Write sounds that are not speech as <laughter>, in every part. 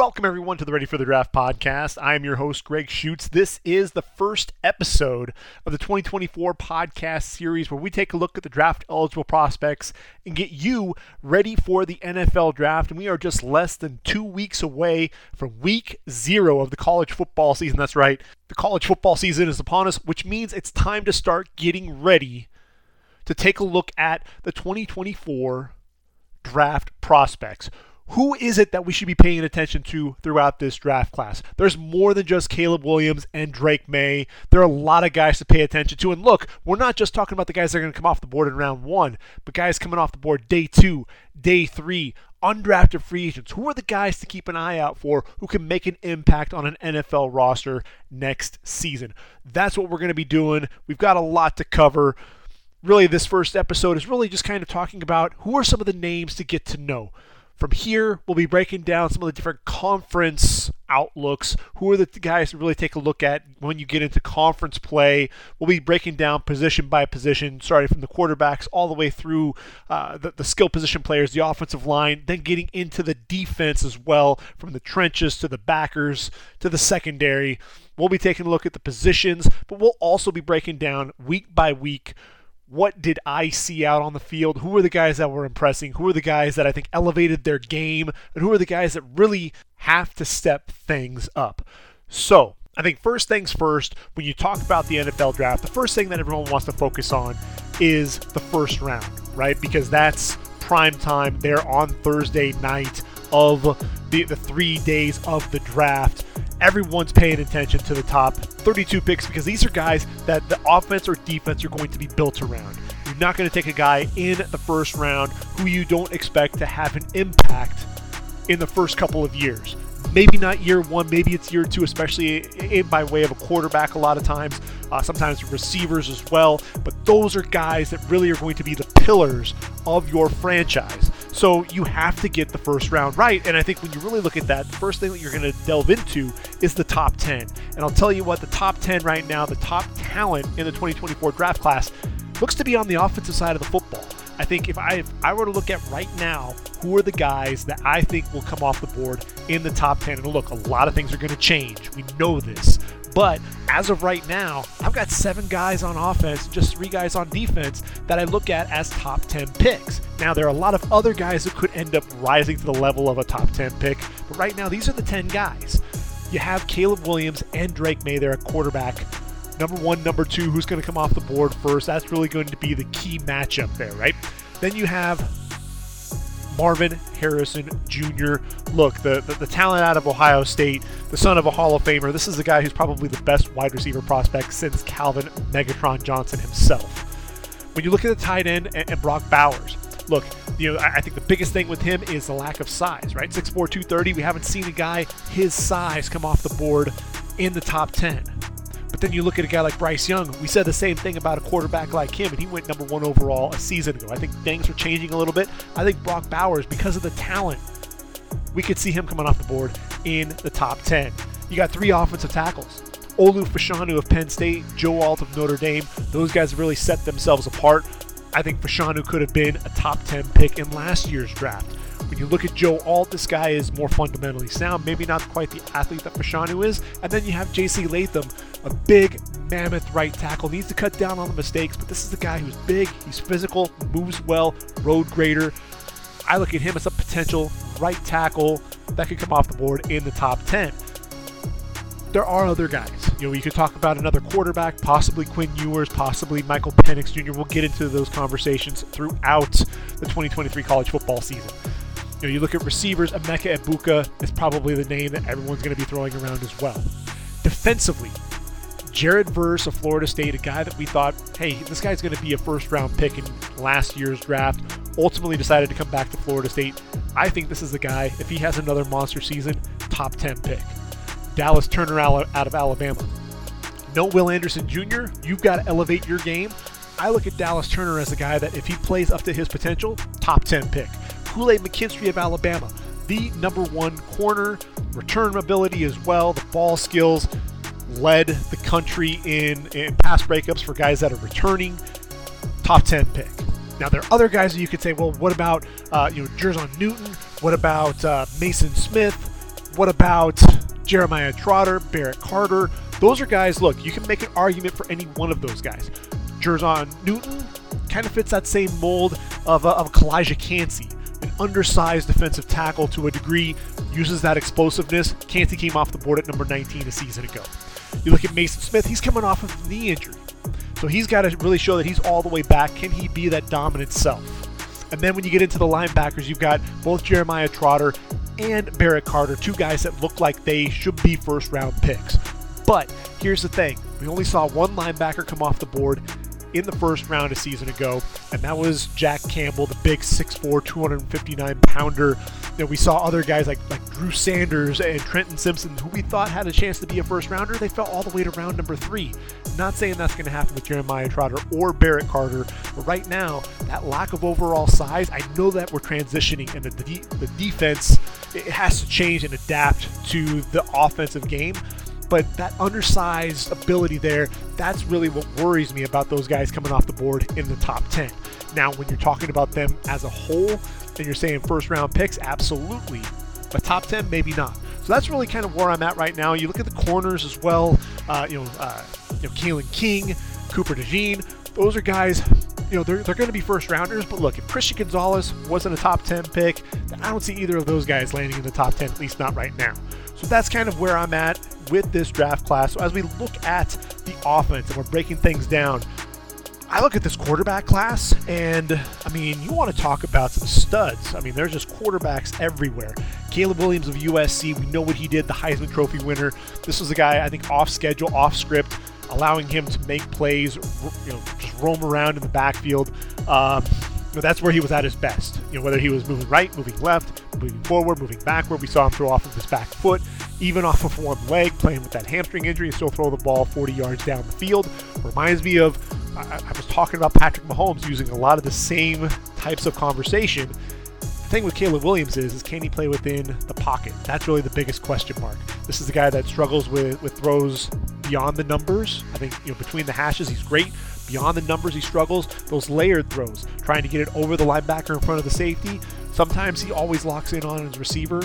Welcome, everyone, to the Ready for the Draft podcast. I am your host, Gregg Schutze. This is the first episode of the 2024 podcast series where we take a look at the draft eligible prospects and get you ready for the NFL draft. And we are just less than two weeks away from week zero of the college football season. That's right, the college football season is upon us, which means it's time to start getting ready to take a look at the 2024 draft prospects who is it that we should be paying attention to throughout this draft class? There's more than just Caleb Williams and Drake Maye. There are a lot of guys to pay attention to. And look, we're not just talking about the guys that are going to come off the board in round one, but guys coming off the board day two, day three, undrafted free agents. Who are the guys to keep an eye out for who can make an impact on an NFL roster next season? That's what we're going to be doing. We've got a lot to cover really this first episode is really just kind of talking about who are some of the names to get to know. From here, we'll be breaking down some of the different conference outlooks. Who are the guys to really take a look at when you get into conference play? We'll be breaking down position by position, starting from the quarterbacks all the way through uh, the, the skill position players, the offensive line, then getting into the defense as well, from the trenches to the backers to the secondary. We'll be taking a look at the positions, but we'll also be breaking down week by week what did I see out on the field? Who are the guys that were impressing? Who are the guys that I think elevated their game? And who are the guys that really have to step things up? So, I think first things first, when you talk about the NFL draft, the first thing that everyone wants to focus on is the first round, right? Because that's prime time. They're on Thursday night of the, the three days of the draft everyone's paying attention to the top 32 picks because these are guys that the offense or defense are going to be built around. You're not going to take a guy in the first round who you don't expect to have an impact in the first couple of years. Maybe not year one, maybe it's year two, especially by way of a quarterback a lot of times, uh, sometimes receivers as well. But those are guys that really are going to be the pillars of your franchise. So you have to get the first round right. And I think when you really look at that, the first thing that you're going to delve into is the top 10. And I'll tell you what, the top 10 right now, the top talent in the 2024 draft class, looks to be on the offensive side of the football. I think if I if I were to look at right now, who are the guys that I think will come off the board in the top 10? And look, a lot of things are going to change. We know this. But as of right now, I've got seven guys on offense, just three guys on defense that I look at as top 10 picks. Now, there are a lot of other guys who could end up rising to the level of a top 10 pick, but right now, these are the 10 guys. You have Caleb Williams and Drake Maye there at quarterback. Number one, number two, who's going to come off the board first? That's really going to be the key matchup there, right? Then you have Marvin Harrison Jr. Look, the, the, the, talent out of Ohio State, the son of a Hall of Famer. This is a guy who's probably the best wide receiver prospect since Calvin Megatron Johnson himself. When you look at the tight end and, and Brock Bowers, look, you know, I think the biggest thing with him is the lack of size, right? 6'4", 230. We haven't seen a guy his size come off the board in the top 10. But then you look at a guy like Bryce Young. We said the same thing about a quarterback like him, and he went number one overall a season ago. I think things are changing a little bit. I think Brock Bowers, because of the talent, we could see him coming off the board in the top 10. You got three offensive tackles. Olu Fashanu of Penn State, Joe Alt of Notre Dame. Those guys really set themselves apart. I think Fashanu could have been a top 10 pick in last year's draft. When you look at Joe Alt, this guy is more fundamentally sound, maybe not quite the athlete that Fashanu is. And then you have J.C. Latham, a big mammoth right tackle, needs to cut down on the mistakes, but this is the guy who's big, he's physical, moves well, road grader. I look at him as a potential right tackle that could come off the board in the top 10 there are other guys. You know, you could talk about another quarterback, possibly Quinn Ewers, possibly Michael Penix Jr. We'll get into those conversations throughout the 2023 college football season. You know, you look at receivers, Emeka Egbuka is probably the name that everyone's going to be throwing around as well. Defensively, Jared Verse of Florida State, a guy that we thought, hey, this guy's going to be a first round pick in last year's draft, ultimately decided to come back to Florida State. I think this is the guy, if he has another monster season, top 10 pick. Dallas Turner out of Alabama. No Will Anderson Jr., you've got to elevate your game. I look at Dallas Turner as a guy that if he plays up to his potential, top 10 pick. Kool-Aid McKinstry of Alabama, the number one corner, return ability as well, the ball skills, led the country in, in pass breakups for guys that are returning, top 10 pick. Now there are other guys that you could say, well, what about uh, you know Jer'Zhan Newton? What about uh, Maason Smith? What about Jeremiah Trotter, Barrett Carter? Those are guys, look, you can make an argument for any one of those guys. Jer'Zhan Newton kind of fits that same mold of, uh, of Calijah Kancey, an undersized defensive tackle to a degree, uses that explosiveness. Kancey came off the board at number 19 a season ago. You look at Maason Smith, he's coming off of knee injury. So he's got to really show that he's all the way back. Can he be that dominant self? And then when you get into the linebackers, you've got both Jeremiah Trotter and Barrett Carter, two guys that look like they should be first round picks. But here's the thing we only saw one linebacker come off the board in the first round a season ago, and that was Jack Campbell, the big 6'4, 259 pounder. Know, we saw other guys like, like Drew Sanders and Trenton Simpson, who we thought had a chance to be a first rounder. They fell all the way to round number three. Not saying that's going to happen with Jeremiah Trotter or Barrett Carter, but right now, that lack of overall size, I know that we're transitioning, and the, the, the defense it has to change and adapt to the offensive game but that undersized ability there, that's really what worries me about those guys coming off the board in the top 10. Now, when you're talking about them as a whole and you're saying first round picks, absolutely. But top 10, maybe not. So that's really kind of where I'm at right now. You look at the corners as well. Uh, you know, uh, you know, Kalen King, Cooper DeJean. Those are guys. You know, they're, they're going to be first rounders. But look, if Christian Gonzalez wasn't a top 10 pick, then I don't see either of those guys landing in the top 10, at least not right now. So that's kind of where I'm at with this draft class. So as we look at the offense and we're breaking things down, I look at this quarterback class, and I mean, you want to talk about some studs. I mean, there's just quarterbacks everywhere. Caleb Williams of USC, we know what he did, the Heisman Trophy winner. This was a guy, I think, off schedule, off script, allowing him to make plays, you know, just roam around in the backfield. Um, know, that's where he was at his best. You know, whether he was moving right, moving left, moving forward, moving backward, we saw him throw off of his back foot even off of one leg, playing with that hamstring injury, and still throw the ball 40 yards down the field. Reminds me of, I, I was talking about Patrick Mahomes using a lot of the same types of conversation. The thing with Caleb Williams is, is can he play within the pocket? That's really the biggest question mark. This is a guy that struggles with, with throws beyond the numbers. I think you know between the hashes he's great. Beyond the numbers he struggles. Those layered throws, trying to get it over the linebacker in front of the safety. Sometimes he always locks in on his receiver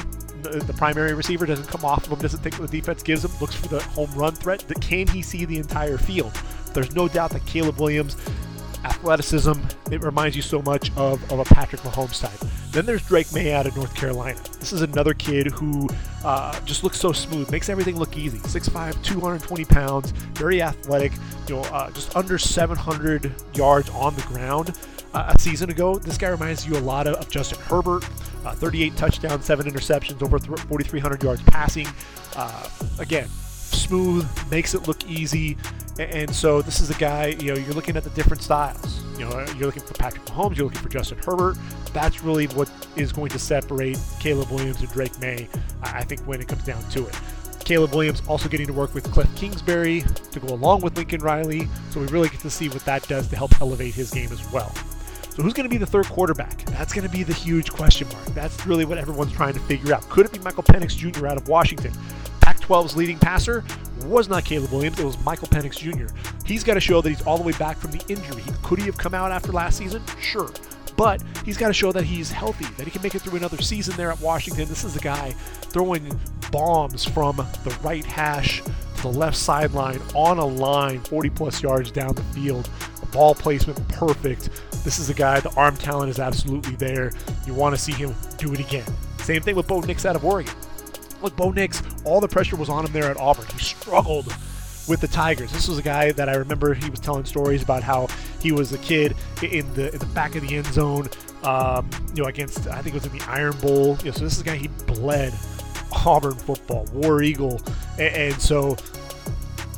the, primary receiver doesn't come off of him, doesn't think what the defense gives him, looks for the home run threat. Can he see the entire field? There's no doubt that Caleb Williams, athleticism, it reminds you so much of, of a Patrick Mahomes type. Then there's Drake Maye out of North Carolina. This is another kid who uh, just looks so smooth, makes everything look easy. 6'5", 220 pounds, very athletic. You know, uh, just under 700 yards on the ground uh, a season ago. This guy reminds you a lot of, of Justin Herbert. Uh, 38 touchdowns, seven interceptions, over 4,300 yards passing. Uh, again, smooth, makes it look easy. And so this is a guy, you know, you're looking at the different styles. You know, uh, you're looking for Patrick Mahomes, you're looking for Justin Herbert. That's really what is going to separate Caleb Williams and Drake Maye, I think, when it comes down to it. Caleb Williams also getting to work with Cliff Kingsbury to go along with Lincoln Riley. So we really get to see what that does to help elevate his game as well. So who's going to be the third quarterback? That's going to be the huge question mark. That's really what everyone's trying to figure out. Could it be Michael Penix Jr. out of Washington? Pac 12's leading passer was not Caleb Williams, it was Michael Penix Jr. He's got to show that he's all the way back from the injury. Could he have come out after last season? Sure. But he's got to show that he's healthy, that he can make it through another season there at Washington. This is a guy throwing bombs from the right hash to the left sideline on a line 40 plus yards down the field. Ball placement perfect. This is a guy, the arm talent is absolutely there. You want to see him do it again. Same thing with Bo Nix out of Oregon. Look, Bo Nix, all the pressure was on him there at Auburn. He struggled with the Tigers. This was a guy that I remember he was telling stories about how he was a kid in the in the back of the end zone, um, you know, against I think it was in the Iron Bowl. You know, so this is a guy he bled Auburn football, War Eagle, and, and so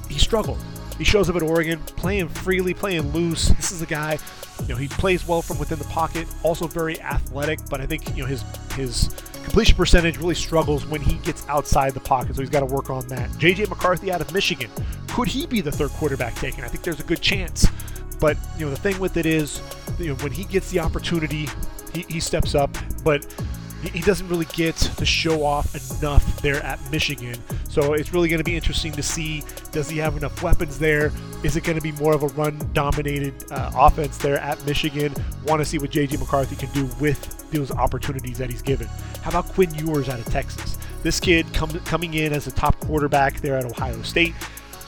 he struggled. He shows up at Oregon, playing freely, playing loose. This is a guy, you know, he plays well from within the pocket, also very athletic, but I think, you know, his his completion percentage really struggles when he gets outside the pocket, so he's got to work on that. JJ McCarthy out of Michigan. Could he be the third quarterback taken? I think there's a good chance. But, you know, the thing with it is, you know, when he gets the opportunity, he, he steps up, but he doesn't really get to show off enough there at Michigan. So it's really going to be interesting to see does he have enough weapons there? Is it going to be more of a run dominated uh, offense there at Michigan? Want to see what JJ McCarthy can do with those opportunities that he's given. How about Quinn Ewers out of Texas? This kid com- coming in as a top quarterback there at Ohio State,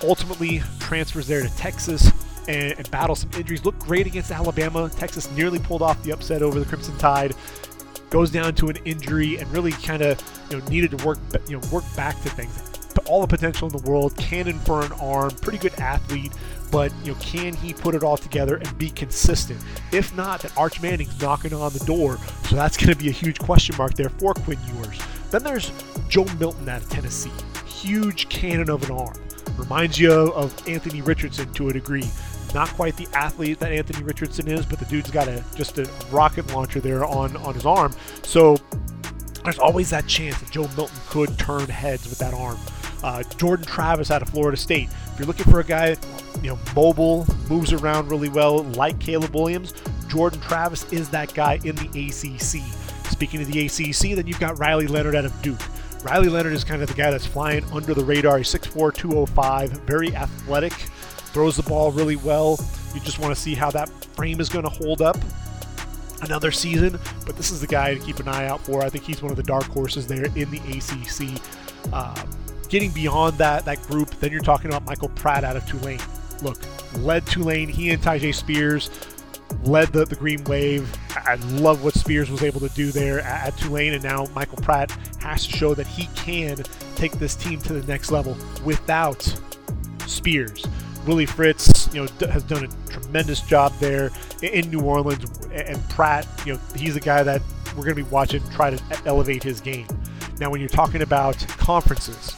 ultimately transfers there to Texas and, battles some injuries. Looked great against Alabama. Texas nearly pulled off the upset over the Crimson Tide. Goes down to an injury and really kind of you know needed to work you know work back to things. All the potential in the world, cannon for an arm, pretty good athlete. But you know, can he put it all together and be consistent? If not, then Arch Manning's knocking on the door. So that's going to be a huge question mark there for Quinn Ewers. Then there's Joe Milton out of Tennessee. Huge cannon of an arm. Reminds you of Anthony Richardson to a degree. Not quite the athlete that Anthony Richardson is, but the dude's got a just a rocket launcher there on, on his arm. So there's always that chance that Joe Milton could turn heads with that arm. Uh, Jordan Travis out of Florida State. If you're looking for a guy, you know, mobile, moves around really well, like Caleb Williams, Jordan Travis is that guy in the ACC. Speaking of the ACC, then you've got Riley Leonard out of Duke. Riley Leonard is kind of the guy that's flying under the radar. He's 6'4, 205, very athletic, throws the ball really well. You just want to see how that frame is going to hold up another season, but this is the guy to keep an eye out for. I think he's one of the dark horses there in the ACC. Uh, getting beyond that that group, then you're talking about Michael Pratt out of Tulane. Look, led Tulane. He and Tyjae Spears led the, the Green Wave. I love what Spears was able to do there at, at Tulane, and now Michael Pratt has to show that he can take this team to the next level without Spears. Willie Fritz, you know, has done a tremendous job there in New Orleans, and Pratt, you know, he's a guy that we're going to be watching try to elevate his game. Now, when you're talking about conferences,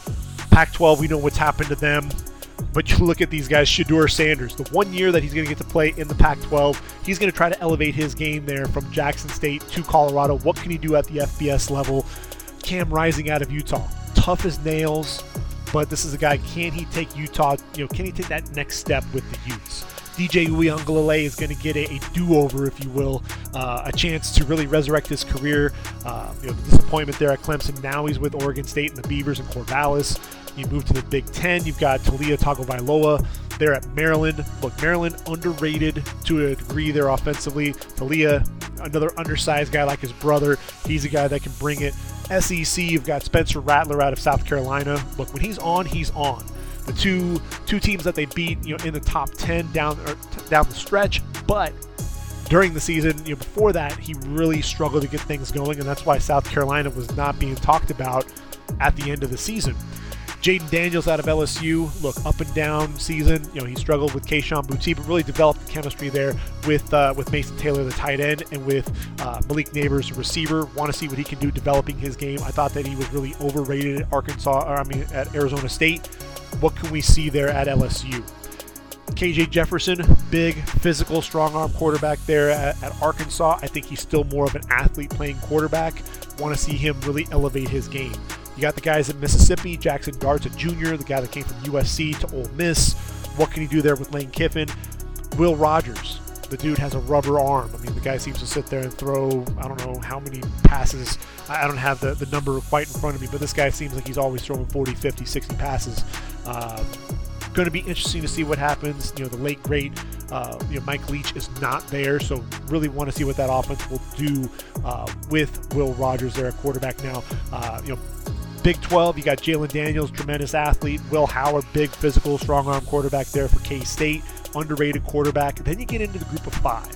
Pac-12, we know what's happened to them. But you look at these guys, Shedeur Sanders, the one year that he's going to get to play in the Pac 12, he's going to try to elevate his game there from Jackson State to Colorado. What can he do at the FBS level? Cam Rising out of Utah, tough as nails, but this is a guy, can he take Utah, you know, can he take that next step with the Utes? DJ Uiagalelei is going to get a, a, do-over, if you will, uh, a chance to really resurrect his career. Uh, you know, the disappointment there at Clemson. Now he's with Oregon State and the Beavers and Corvallis. You move to the Big Ten. You've got Taulia Tagovailoa there at Maryland. Look, Maryland underrated to a degree there offensively. Taulia, another undersized guy like his brother. He's a guy that can bring it. SEC, you've got Spencer Rattler out of South Carolina. Look, when he's on, he's on. The two two teams that they beat, you know, in the top ten down er, t- down the stretch, but during the season, you know, before that, he really struggled to get things going, and that's why South Carolina was not being talked about at the end of the season. Jayden Daniels out of LSU, look, up and down season. You know, he struggled with Kayshon Boutte, but really developed the chemistry there with uh, with Mason Taylor, the tight end, and with uh, Malik Nabers, receiver. Want to see what he can do developing his game. I thought that he was really overrated at Arkansas, or I mean, at Arizona State. What can we see there at LSU? KJ Jefferson, big, physical, strong arm quarterback there at, at, Arkansas. I think he's still more of an athlete playing quarterback. Want to see him really elevate his game. You got the guys at Mississippi, Jackson Dart's a junior, the guy that came from USC to Ole Miss. What can he do there with Lane Kiffin? Will Rogers, the dude has a rubber arm. I mean, the guy seems to sit there and throw, I don't know how many passes. I don't have the, the number quite in front of me, but this guy seems like he's always throwing 40, 50, 60 passes. Um, going to be interesting to see what happens. You know, the late great, uh, you know, Mike Leach is not there, so really want to see what that offense will do uh, with Will Rogers there at quarterback now. Uh, you know, Big 12, you got Jalon Daniels, tremendous athlete. Will Howard, big physical, strong arm quarterback there for K State, underrated quarterback. Then you get into the group of five.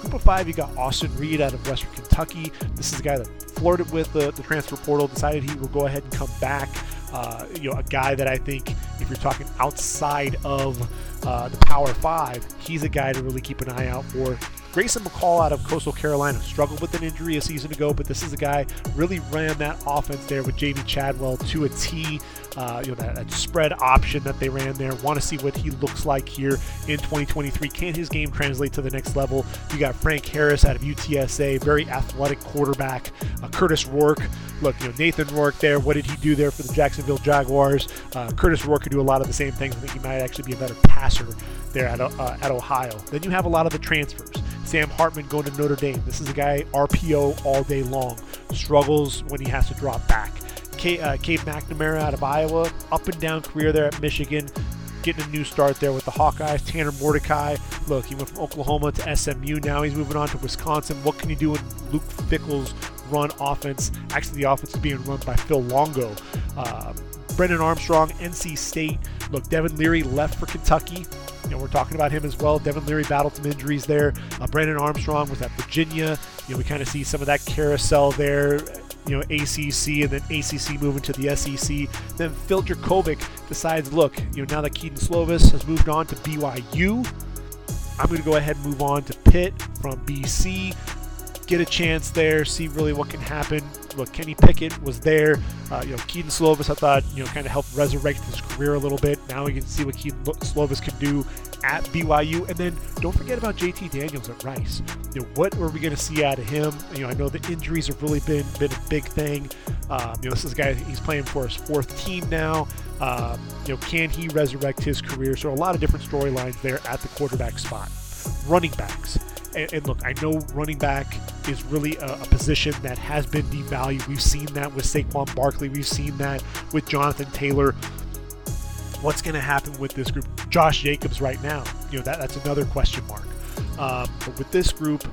Group of five, you got Austin Reed out of Western Kentucky. This is a guy that flirted with the, the transfer portal, decided he will go ahead and come back. Uh, you know, a guy that I think, if you're talking outside of uh, the Power Five, he's a guy to really keep an eye out for. Grayson McCall out of Coastal Carolina struggled with an injury a season ago, but this is a guy really ran that offense there with Jamey Chadwell to a T. Uh, you know that, that, spread option that they ran there. Want to see what he looks like here in 2023. Can his game translate to the next level? You got Frank Harris out of UTSA, very athletic quarterback. Uh, Kurtis Rourke, look, you know Nathan Rourke there. What did he do there for the Jacksonville Jaguars? Uh, Kurtis Rourke could do a lot of the same things. I think he might actually be a better passer there at, uh, at Ohio. Then you have a lot of the transfers. Sam Hartman going to Notre Dame. This is a guy RPO all day long. Struggles when he has to drop back. Cade, uh, McNamara out of Iowa, up and down career there at Michigan, getting a new start there with the Hawkeyes. Tanner Mordecai, look, he went from Oklahoma to SMU. Now he's moving on to Wisconsin. What can he do in Luke Fickell's run offense. Actually, the offense is being run by Phil Longo. Uh, Brennan Armstrong, NC State. Look, Devin Leary left for Kentucky. You know, we're talking about him as well. Devin Leary battled some injuries there. Uh, Brennan Armstrong was at Virginia. You know, we kind of see some of that carousel there you know, ACC and then ACC moving to the SEC. Then Phil Jurkovec decides, look, you know, now that Kedon Slovis has moved on to BYU, I'm going to go ahead and move on to Pitt from BC get a chance there, see really what can happen. Look, Kenny Pickett was there. Uh, you know, Kedon Slovis, I thought, you know, kind of helped resurrect his career a little bit. Now we can see what Kedon Slovis can do at BYU. And then don't forget about JT Daniels at Rice. You know, what are we going to see out of him? You know, I know the injuries have really been been a big thing. Um, you know, this is a guy he's playing for his fourth team now. Um, you know, can he resurrect his career? So a lot of different storylines there at the quarterback spot. Running backs and, and, look, I know running back is really a, a, position that has been devalued. We've seen that with Saquon Barkley. We've seen that with Jonathan Taylor. What's going to happen with this group? Josh Jacobs right now, you know, that, that's another question mark. Um, but with this group,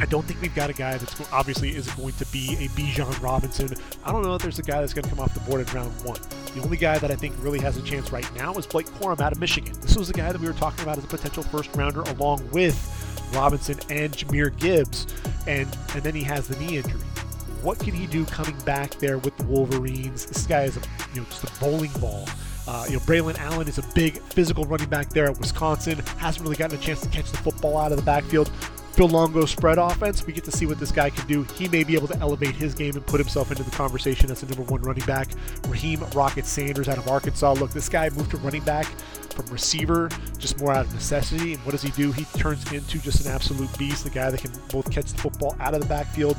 I don't think we've got a guy that's obviously is going to be a Bijan Robinson. I don't know if there's a guy that's going to come off the board in round one. The only guy that I think really has a chance right now is Blake Corum out of Michigan. This was the guy that we were talking about as a potential first rounder along with Robinson and Jahmyr Gibbs, and and then he has the knee injury. What can he do coming back there with the Wolverines? This guy is a you know just a bowling ball. Uh, you know, Braylon Allen is a big physical running back there at Wisconsin. Hasn't really gotten a chance to catch the football out of the backfield. Phil Longo spread offense, we get to see what this guy can do. He may be able to elevate his game and put himself into the conversation as the number one running back. Raheem Rocket Sanders out of Arkansas. Look, this guy moved to running back from receiver just more out of necessity. And what does he do? He turns into just an absolute beast, the guy that can both catch the football out of the backfield,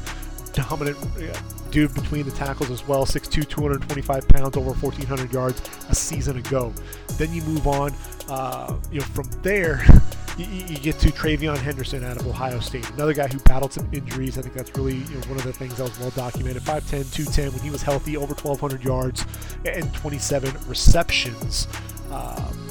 dominant uh, dude between the tackles as well. 6'2", 225 pounds, over 1,400 yards a season ago. Then you move on. Uh, you know, from there, <laughs> you, get to TreVeyon Henderson out of Ohio State, another guy who battled some injuries. I think that's really you know, one of the things that was well documented. 5'10", 210 when he was healthy, over 1,200 yards and 27 receptions. Um,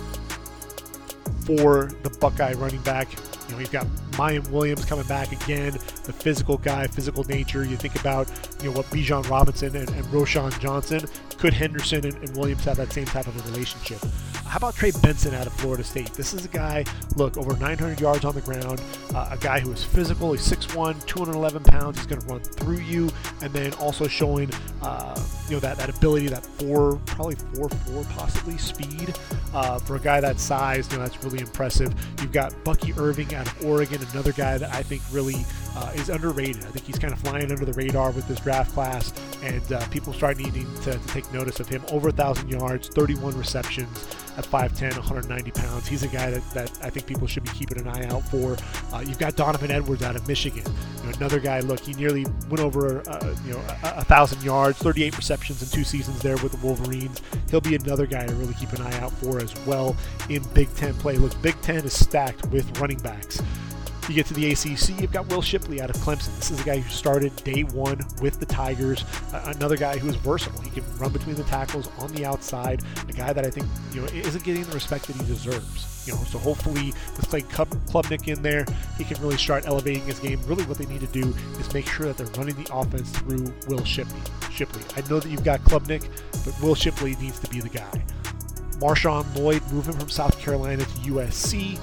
for the Buckeye running back. You know, you've got Miyan Williams coming back again, the physical guy, physical nature. You think about, you know, what Bijan Robinson and, and Roschon Johnson. Could Henderson and, and Williams have that same type of a relationship? How about Trey Benson out of Florida State? This is a guy, look, over 900 yards on the ground, uh, a guy who is physical. He's 6'1, 211 pounds. He's going to run through you, and then also showing, uh, you know, that, that ability, that four, probably four four possibly speed uh, for a guy that size. You know, that's really impressive. You've got Bucky Irving out of Oregon, another guy that I think really uh, is underrated. I think he's kind of flying under the radar with this draft class, and uh, people start needing to, to take notice of him. Over 1,000 yards, 31 receptions at 5'10, 190 pounds. He's a guy that, that I think people should be keeping an eye out for. Uh, you've got Donovan Edwards out of Michigan. You know, another guy, look, he nearly went over uh, you know a, a, thousand yards, 38 receptions in two seasons there with the Wolverines. He'll be another guy to really keep an eye out for as well in Big Ten play. Look, Big Ten is stacked with running backs. You get to the ACC, you've got Will Shipley out of Clemson. This is a guy who started day one with the Tigers. Uh, another guy who is versatile. He can run between the tackles on the outside. A guy that I think you know isn't getting the respect that he deserves. You know, so hopefully with Clay Klubnik in there, he can really start elevating his game. Really, what they need to do is make sure that they're running the offense through Will Shipley. Shipley. I know that you've got Klubnik, but Will Shipley needs to be the guy. Marshawn Lloyd, moving from South Carolina to USC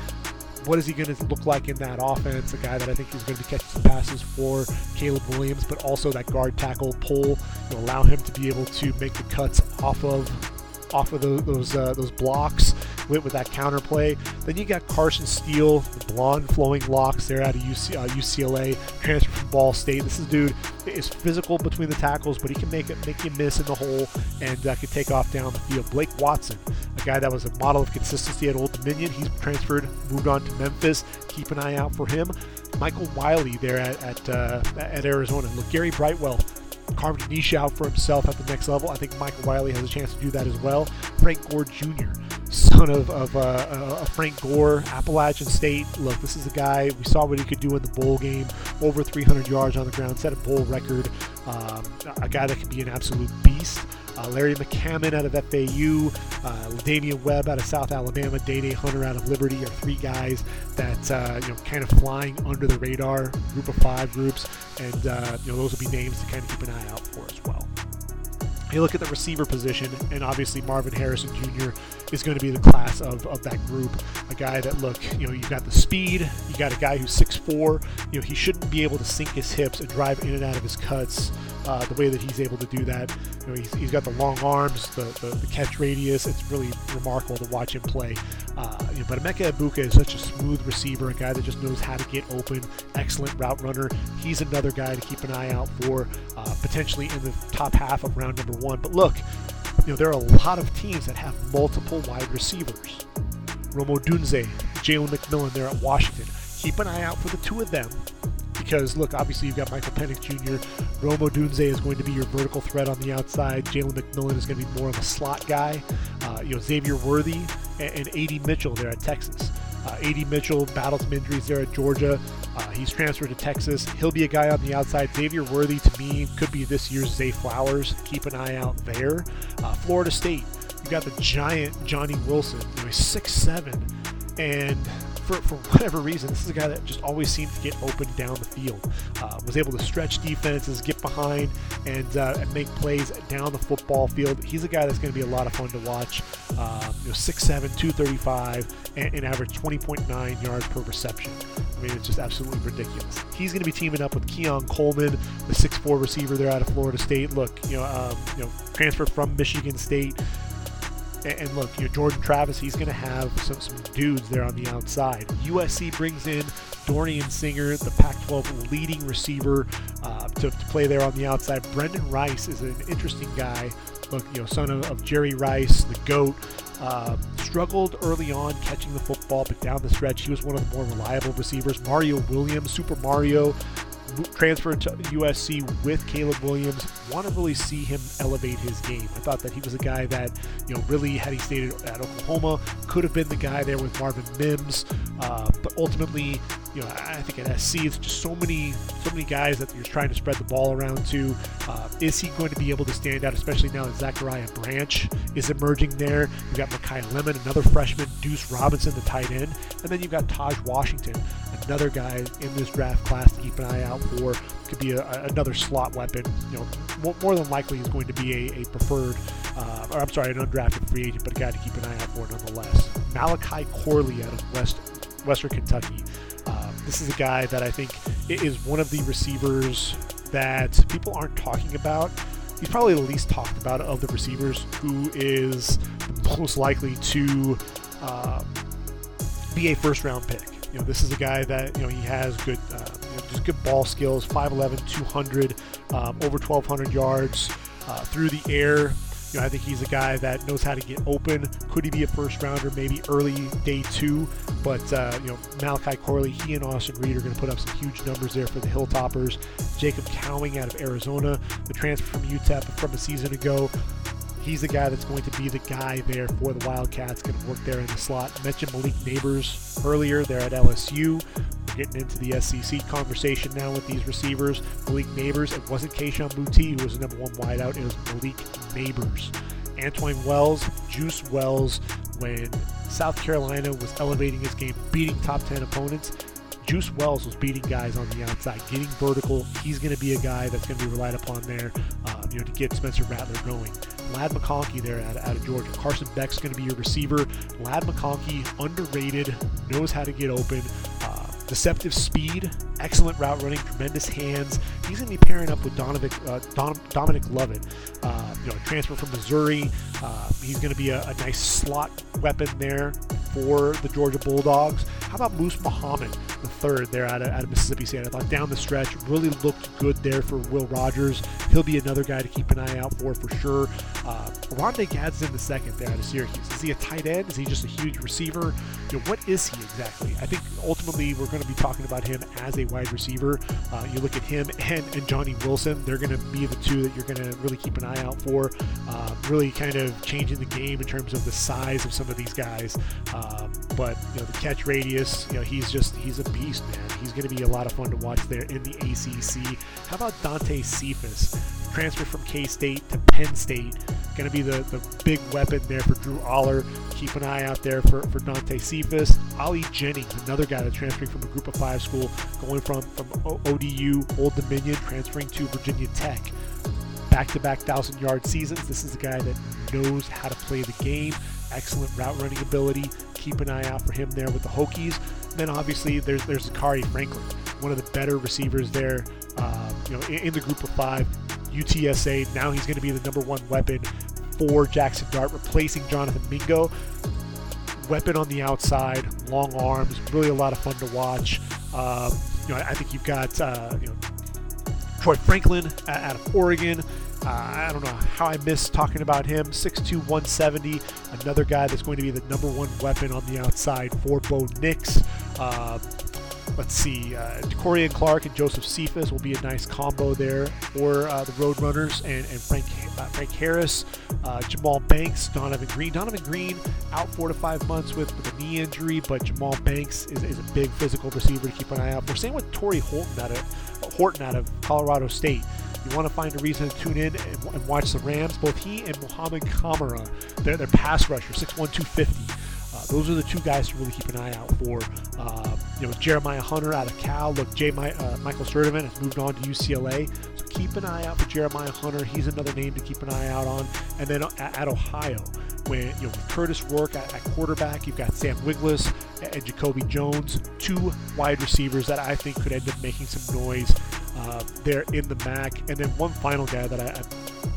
what is he going to look like in that offense? A guy that I think is going to be catching some passes for Caleb Williams, but also that guard tackle pull will allow him to be able to make the cuts off of off of those those, uh, those blocks with, with that counterplay. Then you got Carson Steele, the blonde flowing locks there out of UC, uh, UCLA, transfer from Ball State. This is dude is physical between the tackles, but he can make it make you miss in the hole and uh, can take off down the field. Blake Watson, a guy that was a model of consistency at Old Dominion. He's transferred, moved on to Memphis. Keep an eye out for him. Michael Wiley there at at, uh, at Arizona. Look, Gary Brightwell carved a niche out for himself at the next level. I think Michael Wiley has a chance to do that as well. Frank Gore Jr., son of, of uh, uh, Frank Gore, Appalachian State. Look, this is a guy, we saw what he could do in the bowl game, over 300 yards on the ground, set a bowl record, um, a guy that can be an absolute beast. Uh, Larry McCammon out of FAU, uh, Damian Webb out of South Alabama, Day Hunter out of Liberty are three guys that uh, you know kind of flying under the radar, group of five groups, and uh, you know those will be names to kind of keep an eye out for as well. You look at the receiver position, and obviously Marvin Harrison Jr. is going to be the class of, of that group. A guy that, look, you know, you've got the speed, you got a guy who's 6'4, you know, he shouldn't be able to sink his hips and drive in and out of his cuts uh, the way that he's able to do that. You know, he's, he's got the long arms, the, the, the, catch radius. It's really remarkable to watch him play. Uh, you know, but Emeka Egbuka is such a smooth receiver, a guy that just knows how to get open, excellent route runner. He's another guy to keep an eye out for, uh, potentially in the top half of round number one. But look, you know, there are a lot of teams that have multiple wide receivers. Rome Odunze, Jalen McMillan there at Washington. Keep an eye out for the two of them because look, obviously you've got Michael Penix Jr. Rome Odunze is going to be your vertical threat on the outside. Jalen McMillan is going to be more of a slot guy. Uh, you know Xavier Worthy and, and A.D. Mitchell there at Texas. Uh, A.D. Mitchell battled some injuries there at Georgia. Uh, he's transferred to Texas. He'll be a guy on the outside. Xavier Worthy to me could be this year's Zay Flowers. Keep an eye out there. Uh, Florida State. You got the giant Johnny Wilson. He's six seven, and for, for <laughs> whatever reason, this is a guy that just always seemed to get open down the field. Uh, was able to stretch defenses, get behind, and, uh, and make plays down the football field. He's a guy that's going to be a lot of fun to watch. Uh, you know, 6'7", 235, and, and average 20.9 yards per reception. I mean, it's just absolutely ridiculous. He's going to be teaming up with Keon Coleman, the 6'4 receiver there out of Florida State. Look, you know, um, you know, transfer from Michigan State. And, look, you know, Jordan Travis, he's going to have some, some dudes there on the outside. USC brings in Dorian Singer, the Pac 12 leading receiver, uh, to, to, play there on the outside. Brendan Rice is an interesting guy. Look, you know, son of, of Jerry Rice, the GOAT. Uh, struggled early on catching the football, but down the stretch, he was one of the more reliable receivers. Mario Williams, Super Mario, transferred to USC with Caleb Williams. Want to really see him elevate his game. I thought that he was a guy that, you know, really, had he stayed at Oklahoma, could have been the guy there with Marvin Mims. Uh, but ultimately, you know, I think at SC, it's just so many, so many guys that you're trying to spread the ball around to. Uh, is he going to be able to stand out, especially now that Zachariah Branch is emerging there? You've got Makai Lemon, another freshman, Deuce Robinson, the tight end, and then you've got Tahj Washington, another guy in this draft class to keep an eye out for. Could be a, another slot weapon. You know, more, than likely is going to be a, a preferred, uh, or I'm sorry, an undrafted free agent, but a guy to keep an eye out for nonetheless. Malachi Corley out of West Western Kentucky. Um, this is a guy that I think is one of the receivers that people aren't talking about. He's probably the least talked about of the receivers who is most likely to uh, be a first round pick. You know, this is a guy that you know he has good, uh, you know, just good ball skills. 5'11", 200, um, over 1,200 yards uh, through the air. You know, I think he's a guy that knows how to get open. Could he be a first rounder? Maybe early day two. But uh, you know, Malachi Corley, he and Austin Reed are going to put up some huge numbers there for the Hilltoppers. Jacob Cowing out of Arizona, the transfer from UTEP from a season ago. He's the guy that's going to be the guy there for the Wildcats, going to work there in the slot. mentioned Malik Nabers earlier there at LSU. We're getting into the SEC conversation now with these receivers. Malik Nabers, it wasn't Kayshon Boutte who was the number one wideout, it was Malik Nabers. Antoine Wells, Juice Wells, when South Carolina was elevating his game, beating top 10 opponents, Juice Wells was beating guys on the outside, getting vertical. He's going to be a guy that's going to be relied upon there, um, you know, to get Spencer Rattler going. Ladd McConkey there out, out of Georgia. Carson Beck's going to be your receiver. Ladd McConkey, underrated, knows how to get open. Uh, deceptive speed, excellent route running, tremendous hands. He's going to be pairing up with Dominic, uh, Dom, Dominic Lovett, uh, you know, transfer from Missouri. Uh, he's going to be a, a, nice slot weapon there for the Georgia Bulldogs. How about Moose Muhammad? The third there out of, out of Mississippi State. I thought down the stretch really looked good there for Will Rogers. He'll be another guy to keep an eye out for for sure. Uh, Oronde Gadsden the second there out of Syracuse. Is he a tight end? Is he just a huge receiver? You know, what is he exactly? I think ultimately we're going to be talking about him as a wide receiver. Uh, you look at him and, and Johnny Wilson, they're going to be the two that you're going to really keep an eye out for. Uh, really kind of changing the game in terms of the size of some of these guys. Um, but you know, the catch radius, you know, he's just he's a beast, man. He's going to be a lot of fun to watch there in the ACC. How about Dante Cephas, transfer from K State to Penn State? Going to be the, the big weapon there for Drew Allar. Keep an eye out there for, for Dante Cephas. Ali Jennings, another guy that's transferring from a group of five school, going from, from ODU, Old Dominion, transferring to Virginia Tech back to back thousand yard seasons. This is a guy that knows how to play the game, excellent route running ability. Keep an eye out for him there with the Hokies. Then obviously there's there's Zakhari Franklin, one of the better receivers there. Uh, you know, in, in, the group of five, UTSA. Now he's going to be the number one weapon for Jackson Dart, replacing Jonathan Mingo. Weapon on the outside, long arms, really a lot of fun to watch. Um, you know, I, I think you've got uh, you know Troy Franklin out of Oregon. Uh, I don't know how I missed talking about him. 6'2, 170. Another guy that's going to be the number one weapon on the outside for Bo Nix. Uh, let's see, uh, and Clark and Joseph Cephas will be a nice combo there for uh, the Roadrunners and, and Frank uh, Frank Harris, uh, Jamal Banks, Donovan Green. Donovan Green out four to five months with, with a knee injury, but Jamal Banks is, is, a big physical receiver to keep an eye out for. Same with Tory Holton out of Horton out of Colorado State. You want to find a reason to tune in and, and watch the Rams. Both he and Muhammad Kamara, they're, they're pass rusher, 6'1", 250. Uh, those are the two guys to really keep an eye out for. Uh, you know, Jeremiah Hunter out of Cal. Look, J. My, uh, Michael Sturdivant has moved on to UCLA, so keep an eye out for Jeremiah Hunter. He's another name to keep an eye out on. And then at, at Ohio, when you know Kurtis Rourke at, at, quarterback, you've got Sam Wiglusz and Jacoby Jones, two wide receivers that I think could end up making some noise uh, there in the MAC. And then one final guy that I, I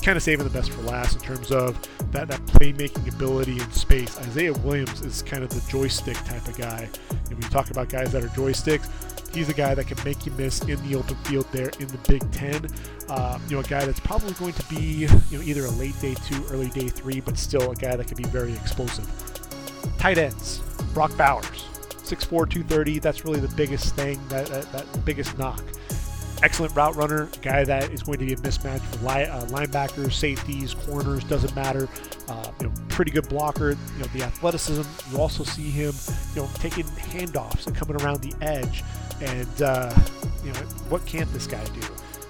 kind of saving the best for last in terms of that, that playmaking ability in space. Isaiah Williams is kind of the joystick type of guy. And when you talk about guys that are joysticks, he's a guy that can make you miss in the open field there in the Big Ten. Uh, you know, a guy that's probably going to be you know either a late day two, early day three, but still a guy that can be very explosive. Tight ends, Brock Bowers, 6'4", 230. That's really the biggest thing, that, that, that biggest knock excellent route runner, a guy that is going to be a mismatch for li- uh, linebackers, safeties, corners, doesn't matter. Uh, you know, pretty good blocker. You know, the athleticism. You also see him, you know, taking handoffs and coming around the edge. And uh, you know, what can't this guy do?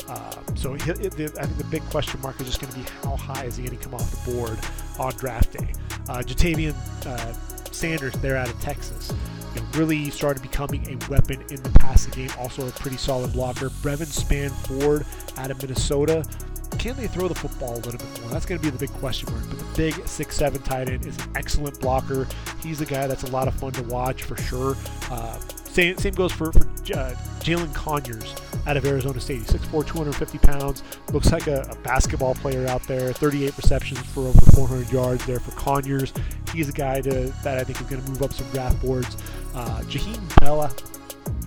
Uh, so he, the, I think the big question mark is just going to be how high is he going to come off the board on draft day. Uh, Ja'Tavion uh, Sanders, there out of Texas you know, really started becoming a weapon in the passing game. Also a pretty solid blocker. Brevin Spann-Ford out of Minnesota. Can they throw the football a little bit more? That's going to be the big question mark. But the big six-seven tight end is an excellent blocker. He's a guy that's a lot of fun to watch for sure. Uh, same, same goes for, for uh, Jalin Conyers out of Arizona State. He's 6'4", 250 pounds. Looks like a, a, basketball player out there. 38 receptions for over 400 yards there for Conyers. He's a guy to, that I think is going to move up some draft boards. Uh, Bella,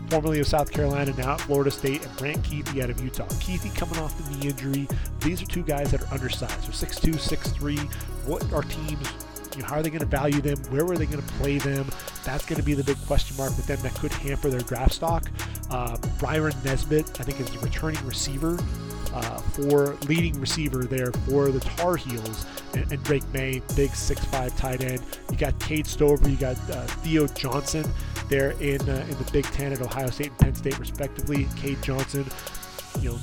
formerly of South Carolina, now at Florida State, and Brant Kuithe out of Utah. Kuithe coming off the knee injury. These are two guys that are undersized. They're 6'2", 6'3". What are teams you know, how are they going to value them? Where are they going to play them? That's going to be the big question mark with them that could hamper their draft stock. Uh, Byron Nesbitt, I think, is a returning receiver uh, for leading receiver there for the Tar Heels, and, and Drake Maye, big six-five tight end. You got Cade Stover, you got uh, Theo Johnson there in uh, in the Big Ten at Ohio State and Penn State respectively. Cade Johnson, you know,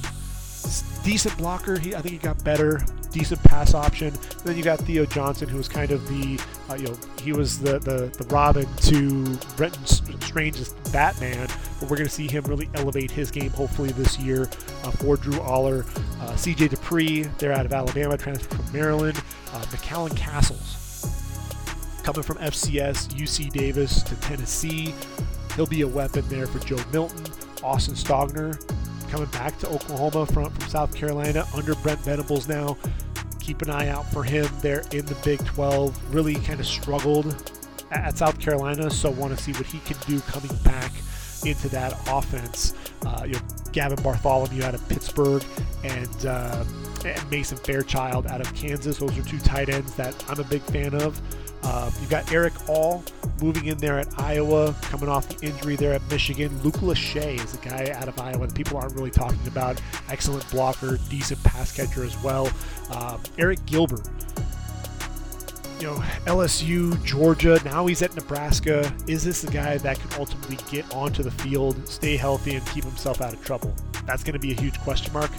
decent blocker. He, I think he got better. Decent pass option. And then you got Theo Johnson, who was kind of the, uh, you know, he was the, the the Robin to Brenton Strange's Batman. But we're going to see him really elevate his game hopefully this year uh, for Drew Allar. Uh, C.J. Dippre, they're out of Alabama, transferred from Maryland. Uh, McCallan Castles, coming from FCS, UC Davis to Tennessee. He'll be a weapon there for Joe Milton. Austin Stogner, coming back to Oklahoma from, from South Carolina under Brent Venables now. Keep an eye out for him there in the Big 12. Really kind of struggled at South Carolina, so want to see what he can do coming back into that offense. Uh, you know, Gavin Bartholomew out of Pittsburgh and, uh, and Mason Fairchild out of Kansas. Those are two tight ends that I'm a big fan of. Uh, you've got Erick All moving in there at Iowa, coming off the injury there at Michigan. Luke Lachey is a guy out of Iowa that people aren't really talking about. Excellent blocker, decent pass catcher as well. Um, Arik Gilbert, you know, LSU, Georgia, now he's at Nebraska. Is this the guy that can ultimately get onto the field, stay healthy, and keep himself out of trouble? That's going to be a huge question mark.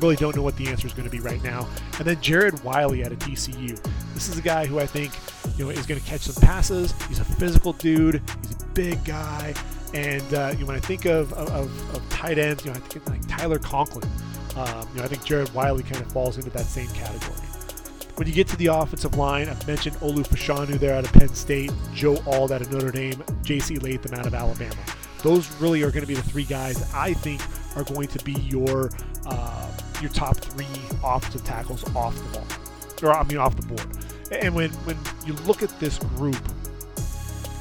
Really don't know what the answer is going to be right now. And then Jared Wiley out of TCU. This is a guy who I think you know is going to catch some passes. He's a physical dude. He's a big guy. And uh, you know, when I think of, of, of, tight ends, you know, I think like Tyler Conklin. Um, you know, I think Jared Wiley kind of falls into that same category. When you get to the offensive line, I've mentioned Olu Fashanu there out of Penn State, Joe Alt out of Notre Dame, J.C. Latham out of Alabama. Those really are going to be the three guys I think are going to be your uh, your top three offensive tackles off the ball, or I mean off the board. And when when you look at this group,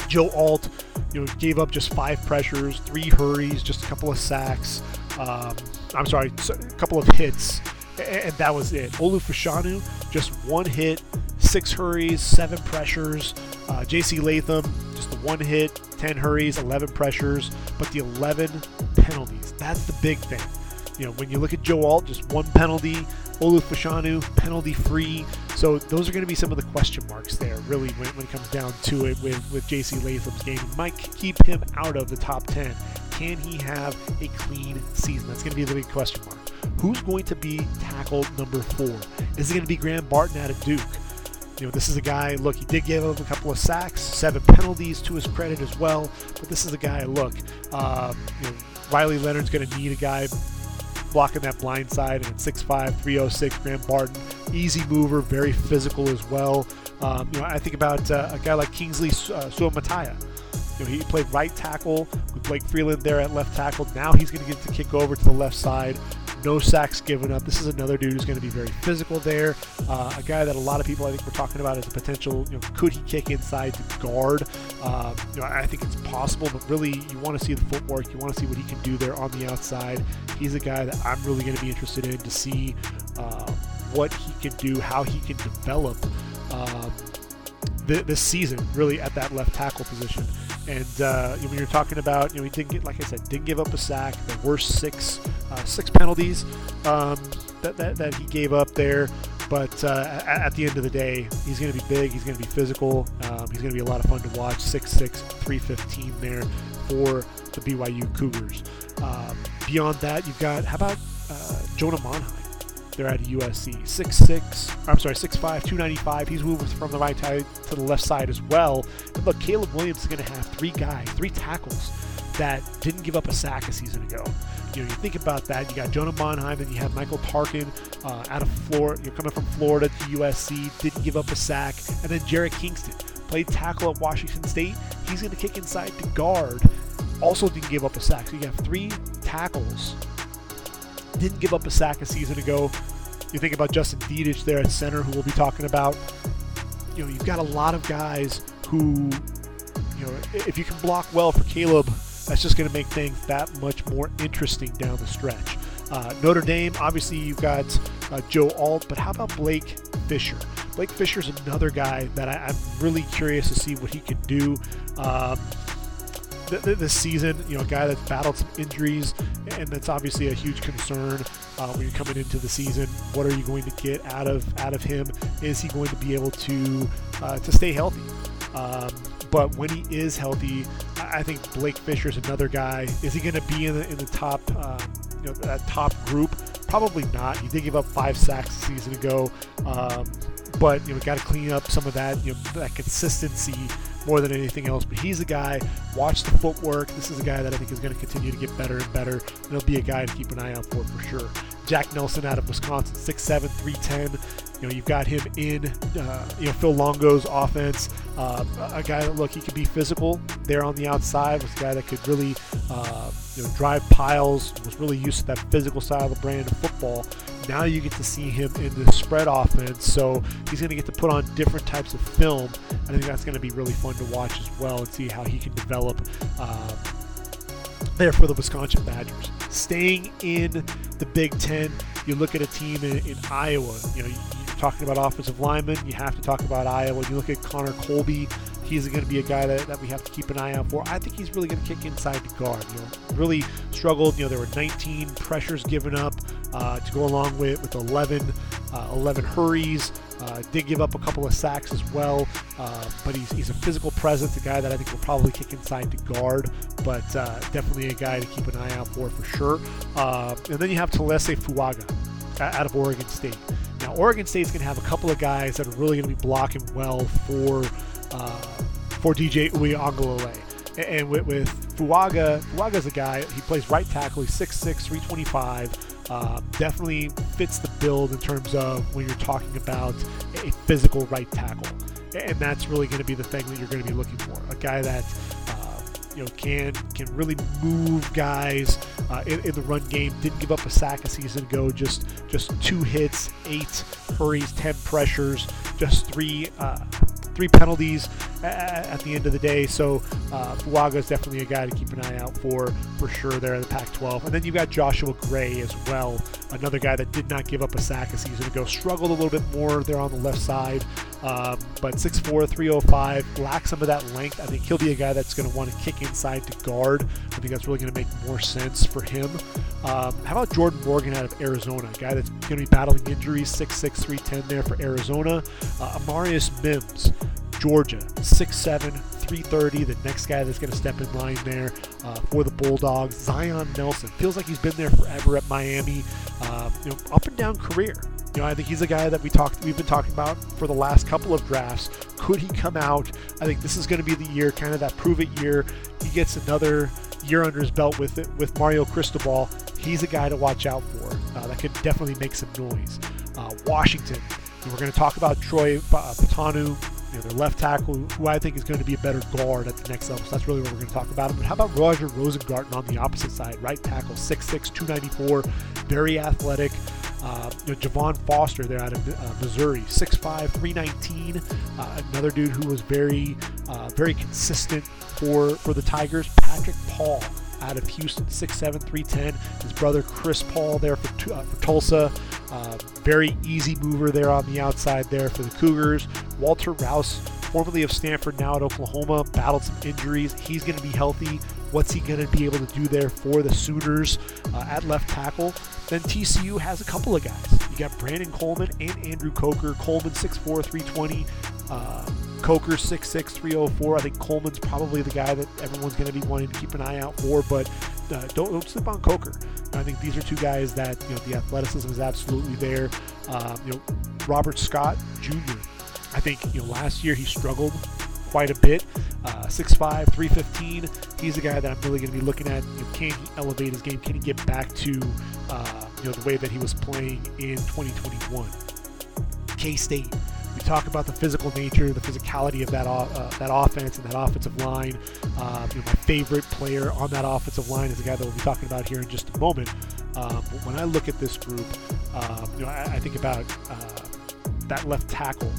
Joe Alt, you know, gave up just five pressures, three hurries, just a couple of sacks. Um, I'm sorry, a couple of hits, and that was it. Olu Fashanu, just one hit, six hurries, seven pressures. Uh, J.C. Latham, just the one hit, 10 hurries, 11 pressures, but the 11 penalties. That's the big thing. You know, when you look at Joe Alt, just one penalty. Olu Fashanu, penalty free. So those are going to be some of the question marks there, really, when, when it comes down to it with, with J.C. Latham's game. might keep him out of the top 10. Can he have a clean season? That's going to be the big question mark. Who's going to be tackle number four? Is it going to be Graham Barton out of Duke? You know, this is a guy, look, he did give up a couple of sacks, seven penalties to his credit as well, but this is a guy, look, um, you know, Riley Leonard's going to need a guy blocking that blind side, and 6'5", 306, Graham Barton, easy mover, very physical as well. Um, you know, I think about uh, a guy like Kingsley uh, Suamataia. You know, he played right tackle with Blake Freeland there at left tackle. Now he's going to get to kick over to the left side no sacks given up. This is another dude who's going to be very physical there. Uh, a guy that a lot of people I think we're talking about as a potential. You know, could he kick inside to guard? Um, you know, I think it's possible, but really you want to see the footwork. You want to see what he can do there on the outside. He's a guy that I'm really going to be interested in to see uh, what he can do, how he can develop. Um, this season, really at that left tackle position. And uh, when you're talking about, you know, he didn't get, like I said, didn't give up a sack. The worst six uh, six penalties um, that, that, that he gave up there. But uh, at, the end of the day, he's going to be big. He's going to be physical. Um, he's going to be a lot of fun to watch. 6'6", 315 there for the BYU Cougars. Um, beyond that, you've got how about uh, Jonah Monheim? They're at USC. 6'6", I'm sorry, 6'5", 295. He's moving from the right side to the left side as well. And look, Caleb Williams is going to have three guys, three tackles that didn't give up a sack a season ago. You know, you think about that. You got Jonah Monheim, and you have Michael Tarquin uh, out of Florida. You're coming from Florida to USC, didn't give up a sack, and then Jarrett Kingston played tackle at Washington State. He's going to kick inside to guard. Also didn't give up a sack. So you have three tackles didn't give up a sack a season ago. You think about Justin Dedich there at center, who we'll be talking about. You know, you've got a lot of guys who, you know, if you can block well for Caleb, that's just going to make things that much more interesting down the stretch. Uh, Notre Dame, obviously, you've got uh, Joe Alt, but how about Blake Fisher? Blake Fisher's another guy that I, am really curious to see what he can do. Um, this season. You know, a guy that's battled some injuries, and that's obviously a huge concern uh, when you're coming into the season. What are you going to get out of out of him? Is he going to be able to uh, to stay healthy? Um, but when he is healthy, I think Blake Fisher is another guy. Is he going to be in the in the top um, you know that top group? Probably not. He did give up five sacks a season ago, um, but you know got to clean up some of that you know that consistency more than anything else. But he's a guy, watch the footwork. This is a guy that I think is going to continue to get better and better. And he'll be a guy to keep an eye out for for sure. Jack Nelson out of Wisconsin, 6'7, 310. You know, you've got him in, uh, you know, Phil Longo's offense. Uh, a guy that, look, he could be physical there on the outside. Was a guy that could really, uh, you know, drive piles. Was really used to that physical side of the brand of football. Now you get to see him in the spread offense, so he's going to get to put on different types of film. I think that's going to be really fun to watch as well and see how he can develop. Uh, there for the Wisconsin Badgers. Staying in the Big Ten, you look at a team in, in Iowa. You know, you're talking about offensive linemen. You have to talk about Iowa. You look at Connor Colby. He's going to be a guy that, that we have to keep an eye out for. I think he's really going to kick inside the guard. You know, really struggled. You know, there were 19 pressures given up uh, to go along with with 11, uh, 11 hurries. Uh, did give up a couple of sacks as well, uh, but he's, he's a physical presence, a guy that I think will probably kick inside to guard, but uh, definitely a guy to keep an eye out for for sure. Uh, and then you have Taliese Fuaga out of Oregon State. Now, Oregon State's going to have a couple of guys that are really going to be blocking well for uh, for DJ Uiagalelei. And with, with Fuaga, Fuaga's a guy, he plays right tackle, he's 6'6", 325, uh, definitely fits the build in terms of when you're talking about a physical right tackle. And that's really going to be the thing that you're going to be looking for. A guy that uh, you know can can really move guys uh, in, in, the run game. Didn't give up a sack a season ago. Just just two hits, eight hurries, ten pressures, just three uh, three penalties at the end of the day. So uh, Fuaga is definitely a guy to keep an eye out for, for sure, there in the Pac 12. And then you've got Joshua Gray as well, another guy that did not give up a sack a season ago. Struggled a little bit more there on the left side, um, but 6'4, 305, lacks some of that length. I think he'll be a guy that's going to want to kick inside to guard. I think that's really going to make more sense for him. Um, how about Jordan Morgan out of Arizona, a guy that's going to be battling injuries, 6'6, 310 there for Arizona. Uh, Amarius Mims, Georgia, 6'7, 330. The next guy that's going to step in line there uh, for the Bulldogs, Zion Nelson. Feels like he's been there forever at Miami. Uh, you know, up and down career. You know, I think he's a guy that we talked, we've been talking about for the last couple of drafts. Could he come out? I think this is going to be the year, kind of that prove it year. He gets another year under his belt with it with Mario Cristobal. He's a guy to watch out for. Uh, that could definitely make some noise. Uh, Washington. We're going to talk about Troy Fautanu you know, their left tackle, who I think is going to be a better guard at the next level. So that's really what we're going to talk about. But how about Roger Rosengarten on the opposite side? Right tackle, 6'6", 294, very athletic. Uh, you know, Javon Foster there out of uh, Missouri, 6'5", 319. Uh, another dude who was very, uh, very consistent for for the Tigers. Patrick Paul out of Houston, 6'7", 310. His brother Chris Paul there for, uh, for Tulsa. Uh, very easy mover there on the outside there for the Cougars. Walter Rouse, formerly of Stanford, now at Oklahoma, battled some injuries. He's going to be healthy. What's he going to be able to do there for the Sooners uh, at left tackle? Then TCU has a couple of guys. You got Brandon Coleman and Andrew Coker. Coleman 6'4, 320. Uh, Coker 66304. I think Coleman's probably the guy that everyone's going to be wanting to keep an eye out for, but uh, don't, don't slip on Coker. I think these are two guys that you know the athleticism is absolutely there. Uh, you know, Robert Scott Jr. I think you know last year he struggled quite a bit. Uh, 6'5", 315. He's a guy that I'm really going to be looking at. You know, can he elevate his game? Can he get back to uh, you know the way that he was playing in 2021? K State talk about the physical nature, the physicality of that uh, that offense and that offensive line. Uh, you know, my favorite player on that offensive line is the guy that we'll be talking about here in just a moment. Um, when I look at this group, um, you know, I, I, think about uh, that left tackle,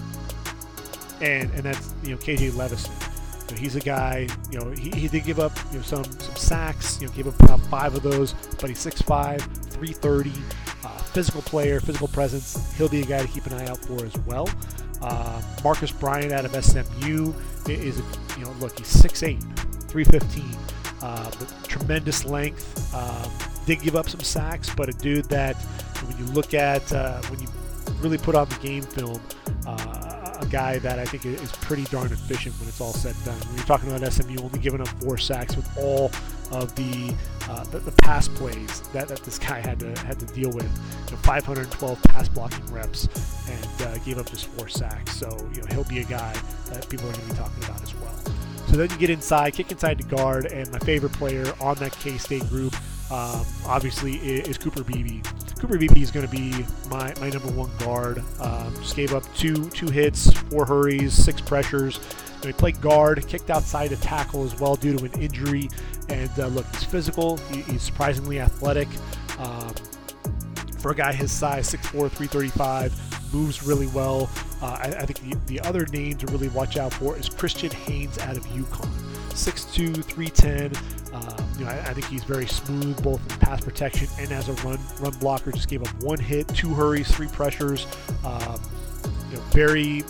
and and that's you know KJ Leveston. You know, he's a guy. You know, he, he did give up you know some some sacks. You know, gave up about five of those, but he's 6'5", 330. Uh, physical player, physical presence. He'll be a guy to keep an eye out for as well. Uh, Marcus Bryant out of SMU is, you know, look, he's 6'8, 315, uh, tremendous length. Um, did give up some sacks, but a dude that when you look at, uh, when you really put on the game film, uh, a guy that I think is pretty darn efficient when it's all said and done. When you're talking about SMU only giving up four sacks with all of the uh, the, the, pass plays that, that this guy had to had to deal with. You know, 512 pass blocking reps and uh, gave up just four sacks. So you know he'll be a guy that people are going to be talking about as well. So then you get inside, kick inside to guard, and my favorite player on that K-State group, um, obviously, is Cooper Beebe. Cooper Beebe is going to be my, my number one guard. Um, just gave up two two hits, four hurries, six pressures. he played guard, kicked outside to tackle as well due to an injury. And uh, look, he's physical. He, he's surprisingly athletic. Um, for a guy his size, 6'4", 335, moves really well. Uh, I, I, think the, the other name to really watch out for is Christian Haynes out of UConn. 6'2", 310, Uh, you know, I, I, think he's very smooth both in pass protection and as a run run blocker. Just gave up one hit, two hurries, three pressures. Um, you know, very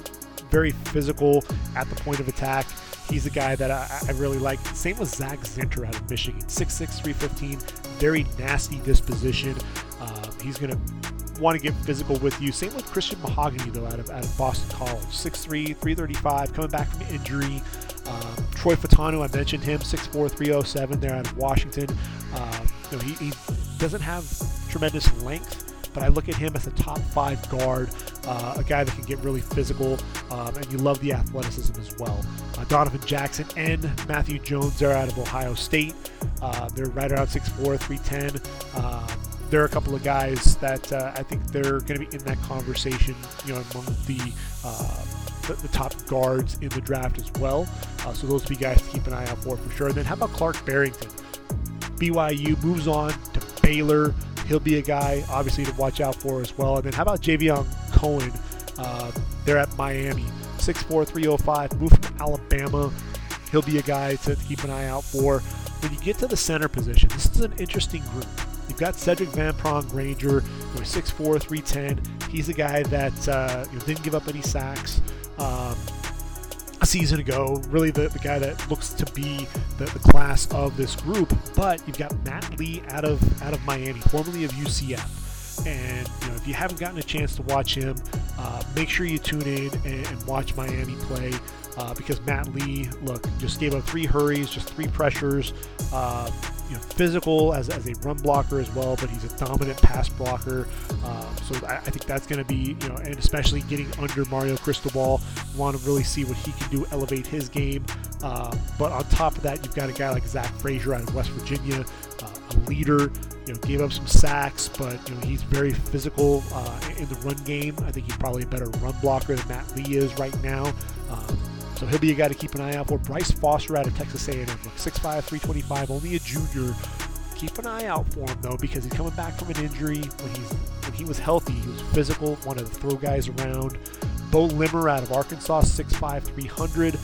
very physical at the point of attack. He's a guy that I, I really like. Same with Zak Zinter out of Michigan, 6'6", 315, very nasty disposition. Uh, he's going to want to get physical with you. Same with Christian Mahogany, though, out of, out of Boston College. 6'3", 335, coming back from injury. Um, Troy Fautanu, I mentioned him, 6'4", 307 there out of Washington. Um, you know, he, he doesn't have tremendous length, but I look at him as a top five guard, uh, a guy that can get really physical, um, and you love the athleticism as well. Uh, Donovan Jackson and Matthew Jones are out of Ohio State. Uh, they're right around 6'4, 310. Um, there are a couple of guys that uh, I think they're going to be in that conversation, you know, among the, uh, the, the top guards in the draft as well. Uh, so those would be guys to keep an eye out for for sure. And then how about Clark Barrington? BYU moves on to Baylor he'll be a guy obviously to watch out for as well. And then how about Javion Cohen? Uh, they're at Miami, 6'4", 305, moved from Alabama. He'll be a guy to, keep an eye out for. When you get to the center position, this is an interesting group. You've got Cedric Van Pran-Granger, who is 6'4", 310. He's a guy that uh, you know, didn't give up any sacks. Um, a season ago, really the, the guy that looks to be the, the class of this group. But you've got Matt Lee out of out of Miami, formerly of UCF. And you know, if you haven't gotten a chance to watch him, uh, make sure you tune in and, and watch Miami play uh, because Matt Lee, look, just gave up three hurries, just three pressures. Uh, you know, physical as, as a run blocker as well, but he's a dominant pass blocker. Um, so I, I, think that's going to be, you know, and especially getting under Mario Cristobal, want to really see what he can do, elevate his game. Uh, but on top of that, you've got a guy like Zach Frazier out of West Virginia, uh, a leader. You know, gave up some sacks, but you know he's very physical uh, in the run game. I think he's probably a better run blocker than Matt Lee is right now. Um, so he'll be a guy to keep an eye out for. Bryce Foster out of Texas A&M, 6'5", 325, only a junior. Keep an eye out for him though, because he's coming back from an injury. When he's when he was healthy, he was physical, wanted to throw guys around. Beau Limmer out of Arkansas, 6'5", 300.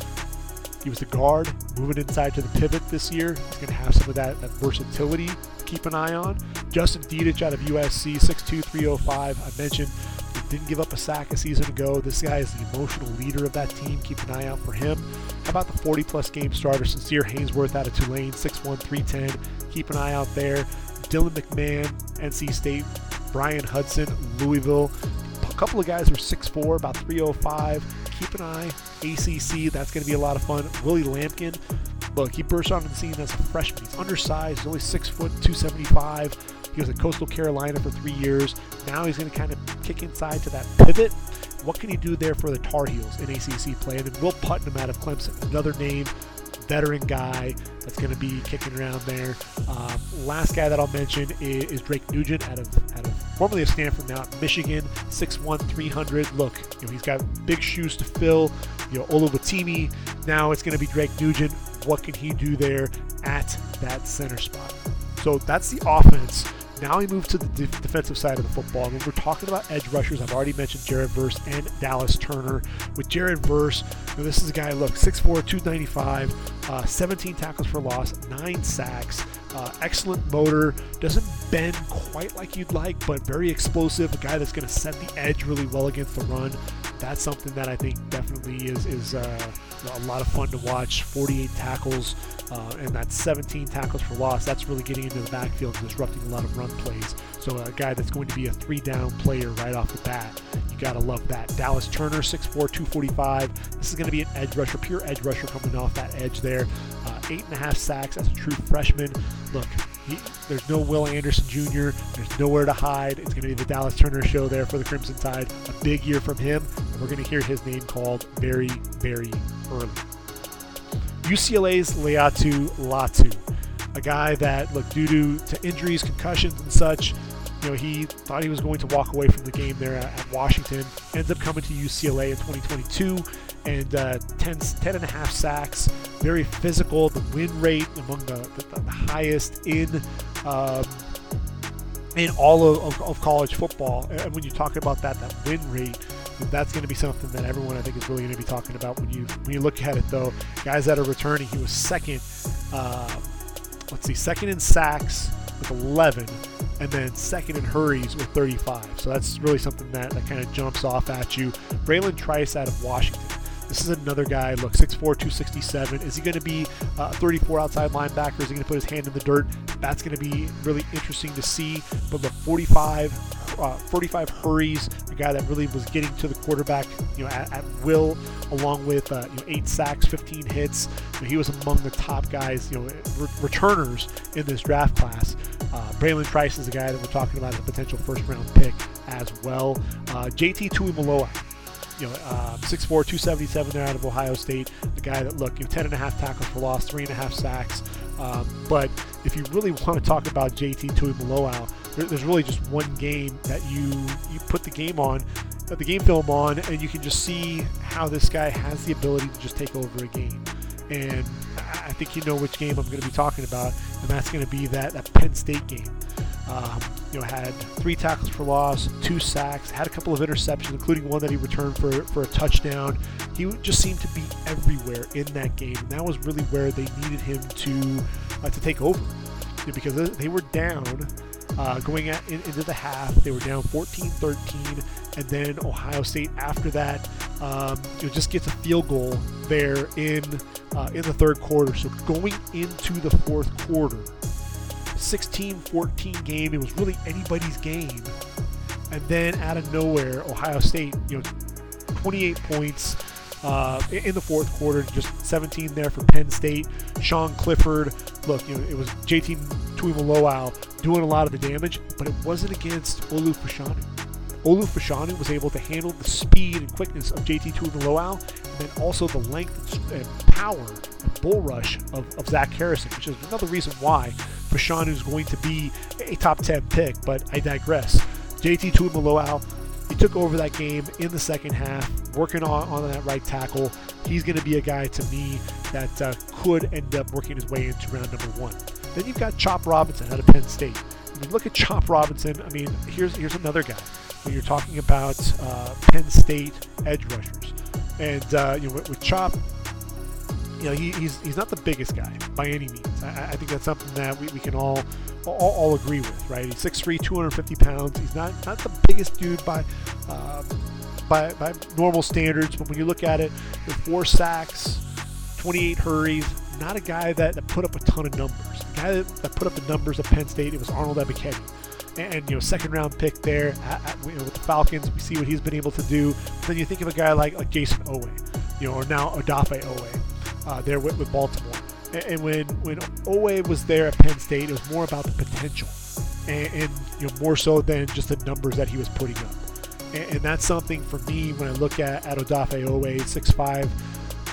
He was the guard, moving inside to the pivot this year. He's going to have some of that, that versatility to keep an eye on. Justin Dedich out of USC, 6'2", 305. I mentioned didn't give up a sack a season ago. This guy is the emotional leader of that team. Keep an eye out for him. How about the 40 plus game starter, Sincere Haynesworth out of Tulane, 6'1, 310. Keep an eye out there. Dylan McMahon, NC State. Bryan Hudson, Louisville. A couple of guys who are 6'4, about 305. Keep an eye. ACC, that's going to be a lot of fun. Willie Lampkin, look, he burst onto the scene as a freshman. He's undersized, he's only 6 foot, 275. He was at Coastal Carolina for three years. Now he's going to kind of kick inside to that pivot. What can he do there for the Tar Heels in ACC play? And then Will Putnam out of Clemson, another name, veteran guy that's going to be kicking around there. Um, last guy that I'll mention is, is, Drake Nugent out of out of formerly of Stanford, now at Michigan, 6'1", 300. Look, you know, he's got big shoes to fill. You know, Oluwatimi. Now it's going to be Drake Nugent. What can he do there at that center spot? So that's the offense now we move to the de- defensive side of the football. And when we're talking about edge rushers, I've already mentioned Jared Verse and Dallas Turner. With Jared Verse, you know, this is a guy, look, 6'4, 295, uh, 17 tackles for loss, 9 sacks, uh, excellent motor, doesn't bend quite like you'd like, but very explosive, a guy that's going to set the edge really well against the run. That's something that I think definitely is, is uh, a lot of fun to watch. 48 tackles, uh, and that's 17 tackles for loss. That's really getting into the backfield and disrupting a lot of run plays. So a guy that's going to be a three down player right off the bat. You got to love that. Dallas Turner, 6'4", 245. This is going to be an edge rusher, pure edge rusher coming off that edge there. Uh, eight and a half sacks as a true freshman. Look, he, there's no Will Anderson Jr. There's nowhere to hide. It's going to be the Dallas Turner show there for the Crimson Tide. A big year from him, and we're going to hear his name called very, very early. UCLA's Laiatu Latu, a guy that, look, due to, to injuries, concussions, and such, you know, he thought he was going to walk away from the game there at Washington. Ends up coming to UCLA in 2022 and uh, 10, 10 and a half sacks. Very physical. The win rate among the, the, the highest in um, in all of, of, of, college football. And when you talk about that, that win rate, that's going to be something that everyone I think is really going to be talking about when you when you look at it. Though guys that are returning, he was second. Uh, let's see, second in sacks with 11, and then second in hurries with 35. So that's really something that, that kind of jumps off at you. Bralen Trice out of Washington. This is another guy, look, 6'4, 267. Is he going to be a 34 outside linebacker? Is he going to put his hand in the dirt? That's going to be really interesting to see. But look, 45, uh, 45 hurries, a guy that really was getting to the quarterback, you know, at, at will, along with uh, you know, eight sacks, 15 hits. You know, he was among the top guys, you know, re- returners in this draft class. Uh, Bralen Trice is a guy that we're talking about as a potential first round pick as well. Uh, JT Tuimoloau you know, um, 6'4", 277 there out of Ohio State. The guy that, look, you know, 10 and a half tackles for loss, three and a half sacks. Um, but if you really want to talk about JT Tuimoloau, there, there's really just one game that you you put the game on, put the game film on, and you can just see how this guy has the ability to just take over a game. And I think you know which game I'm going to be talking about, and that's going to be that, that Penn State game. Um, you know, had three tackles for loss, two sacks, had a couple of interceptions, including one that he returned for, for a touchdown. He just seemed to be everywhere in that game, and that was really where they needed him to uh, to take over because they were down uh, going at, in, into the half. They were down 14-13, and then Ohio State after that um, you know, just gets a field goal there in uh, in the third quarter. So going into the fourth quarter 16-14 game. It was really anybody's game. And then out of nowhere, Ohio State, you know, 28 points uh, in the fourth quarter, just 17 there for Penn State. Sean Clifford, look, you know, it was JT Tuimoloau doing a lot of the damage, but it wasn't against Olu Fashanu. Olu Fashanu was able to handle the speed and quickness of JT Tuimoloau, and then also the length and power and bull rush of, of Zach Harrison, which is another reason why Fashanu is going to be a top 10 pick, but I digress. JT Tuimoloau, he took over that game in the second half, working on, on that right tackle. He's going to be a guy to me that uh, could end up working his way into round number one. Then you've got Chop Robinson out of Penn State. Mean, look at Chop Robinson. I mean, here's here's another guy. When you're talking about uh, Penn State edge rushers, and uh, you know with, with Chop, you know, he, he's he's not the biggest guy by any means. I, I think that's something that we, we can all, all, all agree with, right? He's 6'3", 250 pounds. He's not not the biggest dude by um, by by normal standards, but when you look at it, four sacks, 28 hurries, not a guy that, that put up a ton of numbers. The guy that, that put up the numbers at Penn State, it was Arnold Ebiketie. And, and, you know, second round pick there at, at, you know, with the Falcons, we see what he's been able to do. But then you think of a guy like, like Jayson Oweh, you know, or now Odafe Oweh uh, there with, with Baltimore. And, and, when when Oweh was there at Penn State, it was more about the potential, and, and you know more so than just the numbers that he was putting up. And, and that's something for me when I look at, at Odafe Oweh, 6'5",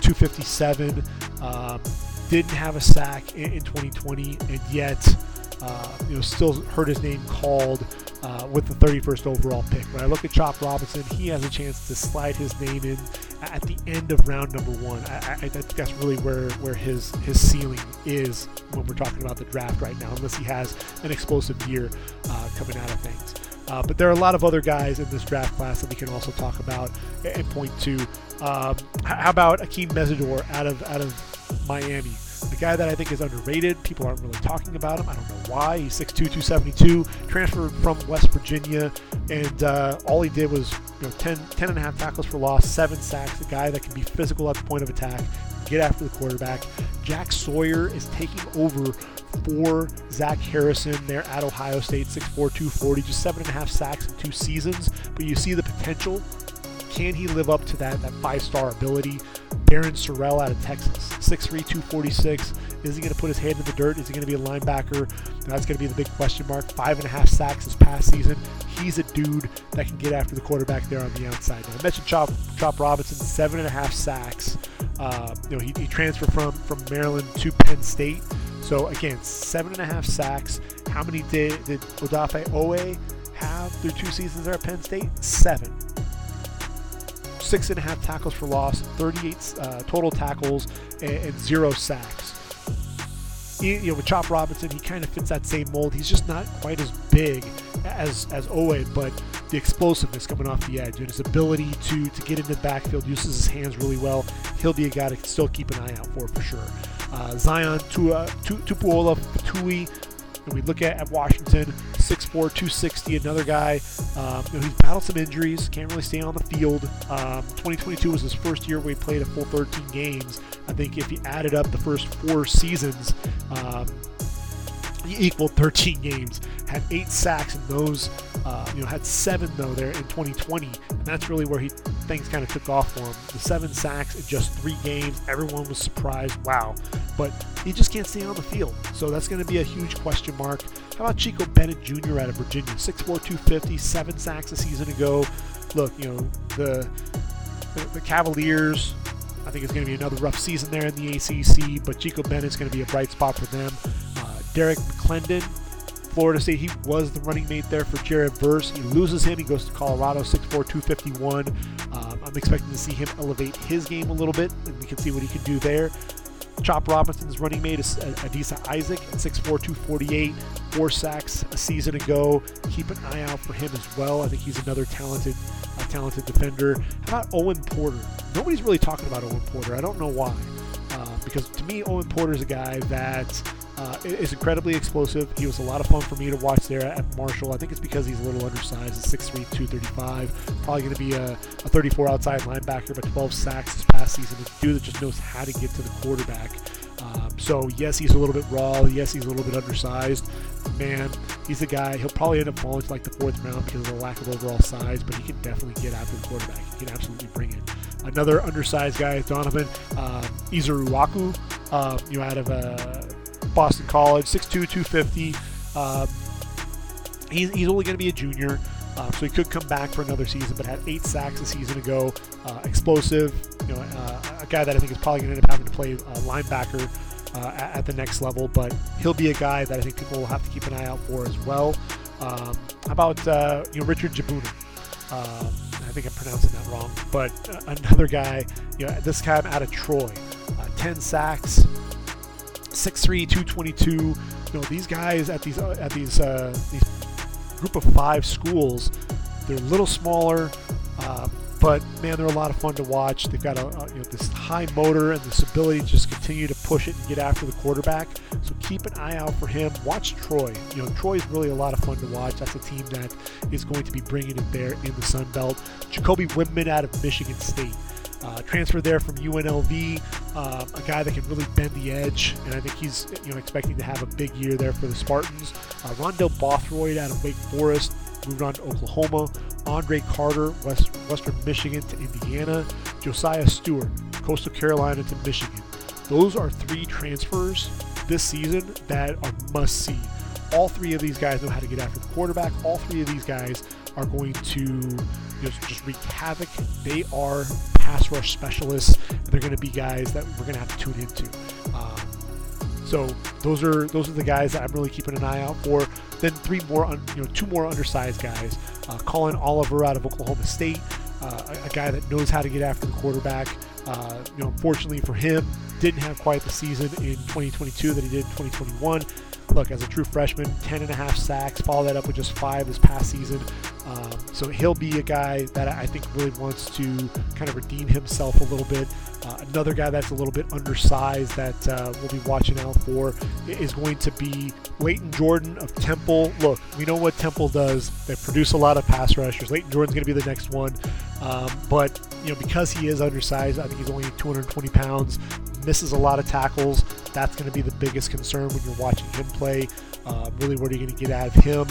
257, um, didn't have a sack in, in 2020, and yet uh, you know still heard his name called uh, with the 31st overall pick. When I look at Chop Robinson, he has a chance to slide his name in at the end of round number one. I, I, that's really where, where his, his ceiling is when we're talking about the draft right now, unless he has an explosive year uh, coming out of things. Uh, but there are a lot of other guys in this draft class that we can also talk about and point to. Um, how about Akheem Mesidor out of out of Miami? The guy that I think is underrated. People aren't really talking about him. I don't know why. He's 6'2", 272, transferred from West Virginia, and uh, all he did was you know 10, 10 and a half tackles for loss, seven sacks. A guy that can be physical at the point of attack, get after the quarterback. Jack Sawyer is taking over for Zach Harrison there at Ohio State, 6'4", 240, just seven and a half sacks in two seasons. But you see the potential. Can he live up to that, that five-star ability? Barryn Sorrell out of Texas, 6'3", 246. Is he going to put his hand in the dirt? Is he going to be a linebacker? That's going to be the big question mark. Five and a half sacks this past season. He's a dude that can get after the quarterback there on the outside. Now, I mentioned Chop, Chop Robinson, seven and a half sacks. Uh, you know, he, he transferred from, from Maryland to Penn State. So again, seven and a half sacks. How many did, did Odafe Oweh have through two seasons there at Penn State? Seven six and a half tackles for loss, 38 uh, total tackles, and, and, zero sacks. You know, with Chop Robinson, he kind of fits that same mold. He's just not quite as big as as Oweh, but the explosiveness coming off the edge and his ability to to get into the backfield, uses his hands really well. He'll be a guy to still keep an eye out for for sure. Uh, Zion Tupuola-Fetui. And we look at, at Washington, 6'4", 260, another guy. Um, you know, he's battled some injuries, can't really stay on the field. Um, 2022 was his first year where he played a full 13 games. I think if he added up the first four seasons, um, equaled 13 games, had eight sacks in those. Uh, you know, had seven though there in 2020, and that's really where he things kind of took off for him. The seven sacks in just three games, everyone was surprised. Wow, but he just can't stay on the field, so that's going to be a huge question mark. How about Chico Bennett Jr. out of Virginia, 6'4", 250, seven sacks a season ago. Look, you know the the, the Cavaliers. I think it's going to be another rough season there in the ACC, but Chico Bennett's going to be a bright spot for them. Derrick McLendon, Florida State. He was the running mate there for Jared Verse. He loses him. He goes to Colorado, 6'4", 251. Um, I'm expecting to see him elevate his game a little bit, and we can see what he can do there. Chop Robinson's running mate is Adisa Isaac at 6'4", 248, four sacks a season ago. Keep an eye out for him as well. I think he's another talented, uh, talented defender. How about Owen Porter? Nobody's really talking about Owen Porter. I don't know why, uh, because to me, Owen Porter is a guy that uh, is incredibly explosive. He was a lot of fun for me to watch there at Marshall. I think it's because he's a little undersized, He's 6'3", 235. Probably going to be a, a 34 outside linebacker, but 12 sacks this past season. A dude that just knows how to get to the quarterback. Um, so yes, he's a little bit raw. Yes, he's a little bit undersized. Man, he's the guy. He'll probably end up falling to like the fourth round because of the lack of overall size, but he can definitely get after the quarterback. He can absolutely bring it. Another undersized guy, Donovan uh, uh, you know, out of uh, Boston College, 6'2", 250. Um, he's, he's only going to be a junior, uh, so he could come back for another season, but had eight sacks a season ago. Uh, explosive, you know, uh, a guy that I think is probably going to end up having to play uh, linebacker uh, at, at, the next level, but he'll be a guy that I think people will have to keep an eye out for as well. Um, how about uh, you know Richard Jibunor? Um, I think I'm pronouncing that wrong, but another guy, you know, this time out of Troy, 10 sacks, 6'3", 222. You know, these guys at these uh, at these uh, these group of five schools, they're a little smaller, uh, but man, they're a lot of fun to watch. They've got a, a, you know this high motor and this ability to just continue to push it and get after the quarterback. So keep an eye out for him. Watch Troy. You know, Troy is really a lot of fun to watch. That's a team that is going to be bringing it there in the Sun Belt. Jacoby Windmon out of Michigan State. Uh, transfer there from UNLV, uh, a guy that can really bend the edge, and I think he's you know expecting to have a big year there for the Spartans. Uh, Rondell Bothroyd out of Wake Forest moved on to Oklahoma. Andre Carter, West, Western Michigan to Indiana. Josiah Stewart, Coastal Carolina to Michigan. Those are three transfers this season that are must see. All three of these guys know how to get after the quarterback. All three of these guys are going to just, just wreak havoc. They are pass rush specialists. they're going to be guys that we're going to have to tune into. Um, so those are those are the guys that I'm really keeping an eye out for. Then three more, un, you know, two more undersized guys. Uh, Collin Oliver out of Oklahoma State, uh, a, a, guy that knows how to get after the quarterback. Uh, you know, unfortunately for him, didn't have quite the season in 2022 that he did in 2021 look, as a true freshman, 10 and a half sacks, follow that up with just five this past season. Um, so he'll be a guy that I think really wants to kind of redeem himself a little bit. Uh, another guy that's a little bit undersized that uh, we'll be watching out for is going to be Layton Jordan of Temple. Look, we know what Temple does. They produce a lot of pass rushers. Layton Jordan's going to be the next one. Um, but, you know, because he is undersized, I think he's only 220 pounds, misses a lot of tackles. That's going to be the biggest concern when you're watching him play. Uh, really, what are you going to get out of him?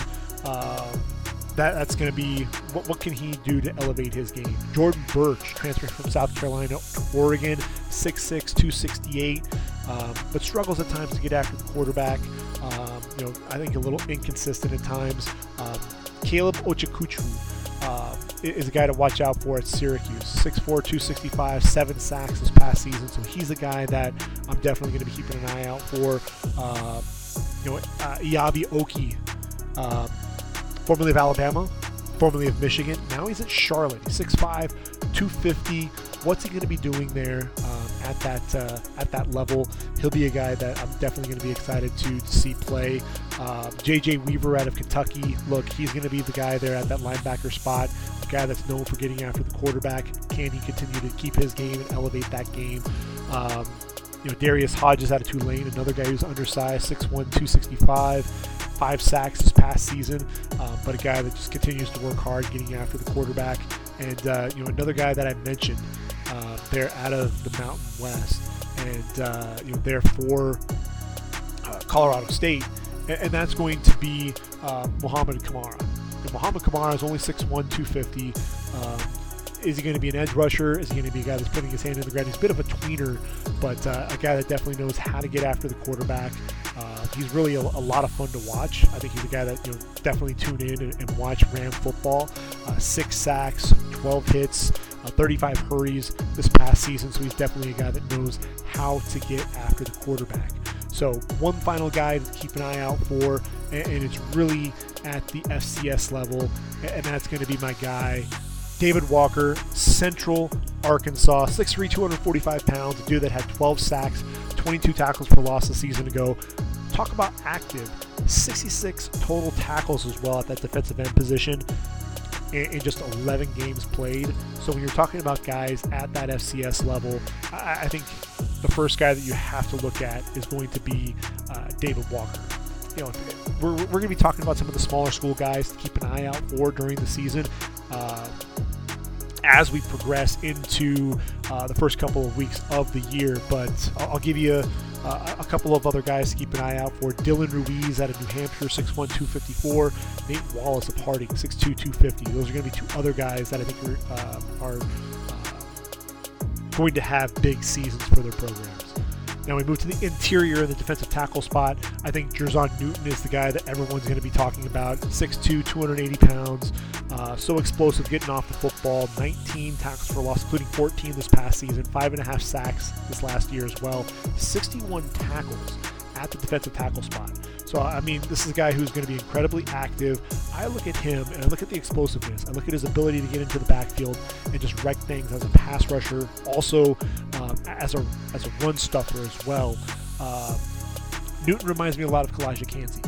That, that's going to be what, what can he do to elevate his game? Jordan Burch transferred from South Carolina to Oregon, 6'6, 268, um, but struggles at times to get after the quarterback. Um, you know, I think a little inconsistent at times. Um, Caleb Okechukwu uh, is a guy to watch out for at Syracuse. 6'4", 265, seven sacks this past season. So he's a guy that I'm definitely going to be keeping an eye out for. Uh, you know, uh, Okie, um, formerly of Alabama, formerly of Michigan. Now he's at Charlotte. He's 6'5", 250. What's he going to be doing there um, at that uh, at that level? He'll be a guy that I'm definitely going to be excited to, see play. Um, J.J. Weaver out of Kentucky. Look, he's going to be the guy there at that linebacker spot. A guy that's known for getting after the quarterback. Can he continue to keep his game and elevate that game? Um, you know, Darius Hodges out of Tulane, another guy who's undersized, 6'1", 265, five sacks this past season, uh, but a guy that just continues to work hard getting after the quarterback. And, uh, you know, another guy that I mentioned, uh, they're out of the Mountain West, and, uh, you know, they're for uh, Colorado State, and, and, that's going to be uh, Mohamed Kamara. And Mohamed Kamara is only 6'1", 250. Um, is he going to be an edge rusher? Is he going to be a guy that's putting his hand in the ground? He's a bit of a tweener, but uh, a guy that definitely knows how to get after the quarterback. Uh, he's really a, a, lot of fun to watch. I think he's a guy that you know definitely tune in and, and watch Ram football. Uh, six sacks, 12 hits, uh, 35 hurries this past season, so he's definitely a guy that knows how to get after the quarterback. So one final guy to keep an eye out for, and, and it's really at the FCS level, and that's going to be my guy David Walker, Central Arkansas, 6'3", 245 pounds, a dude that had 12 sacks, 22 tackles for loss a season ago. Talk about active, 66 total tackles as well at that defensive end position in, in just 11 games played. So when you're talking about guys at that FCS level, I, I think the first guy that you have to look at is going to be uh, David Walker you know, we're, we're going to be talking about some of the smaller school guys to keep an eye out for during the season. Uh, as we progress into uh, the first couple of weeks of the year. But I'll, I'll give you a, a, couple of other guys to keep an eye out for. Dylan Ruiz out of New Hampshire, 6'1", 254. Nate Wallace of Harding, 6'2", 250. Those are going to be two other guys that I think are, uh, are uh, going to have big seasons for their programs. Now we move to the interior in the defensive tackle spot. I think Jer'Zhan Newton is the guy that everyone's going to be talking about. 6'2", 280 pounds, uh, so explosive getting off the football. 19 tackles for loss, including 14 this past season. Five and a half sacks this last year as well. 61 tackles at the defensive tackle spot. So, I mean, this is a guy who's going to be incredibly active. I look at him and I look at the explosiveness. I look at his ability to get into the backfield and just wreck things as a pass rusher, also um, as a as a run stuffer as well. Uh, Newton reminds me a lot of Calijah Kancey.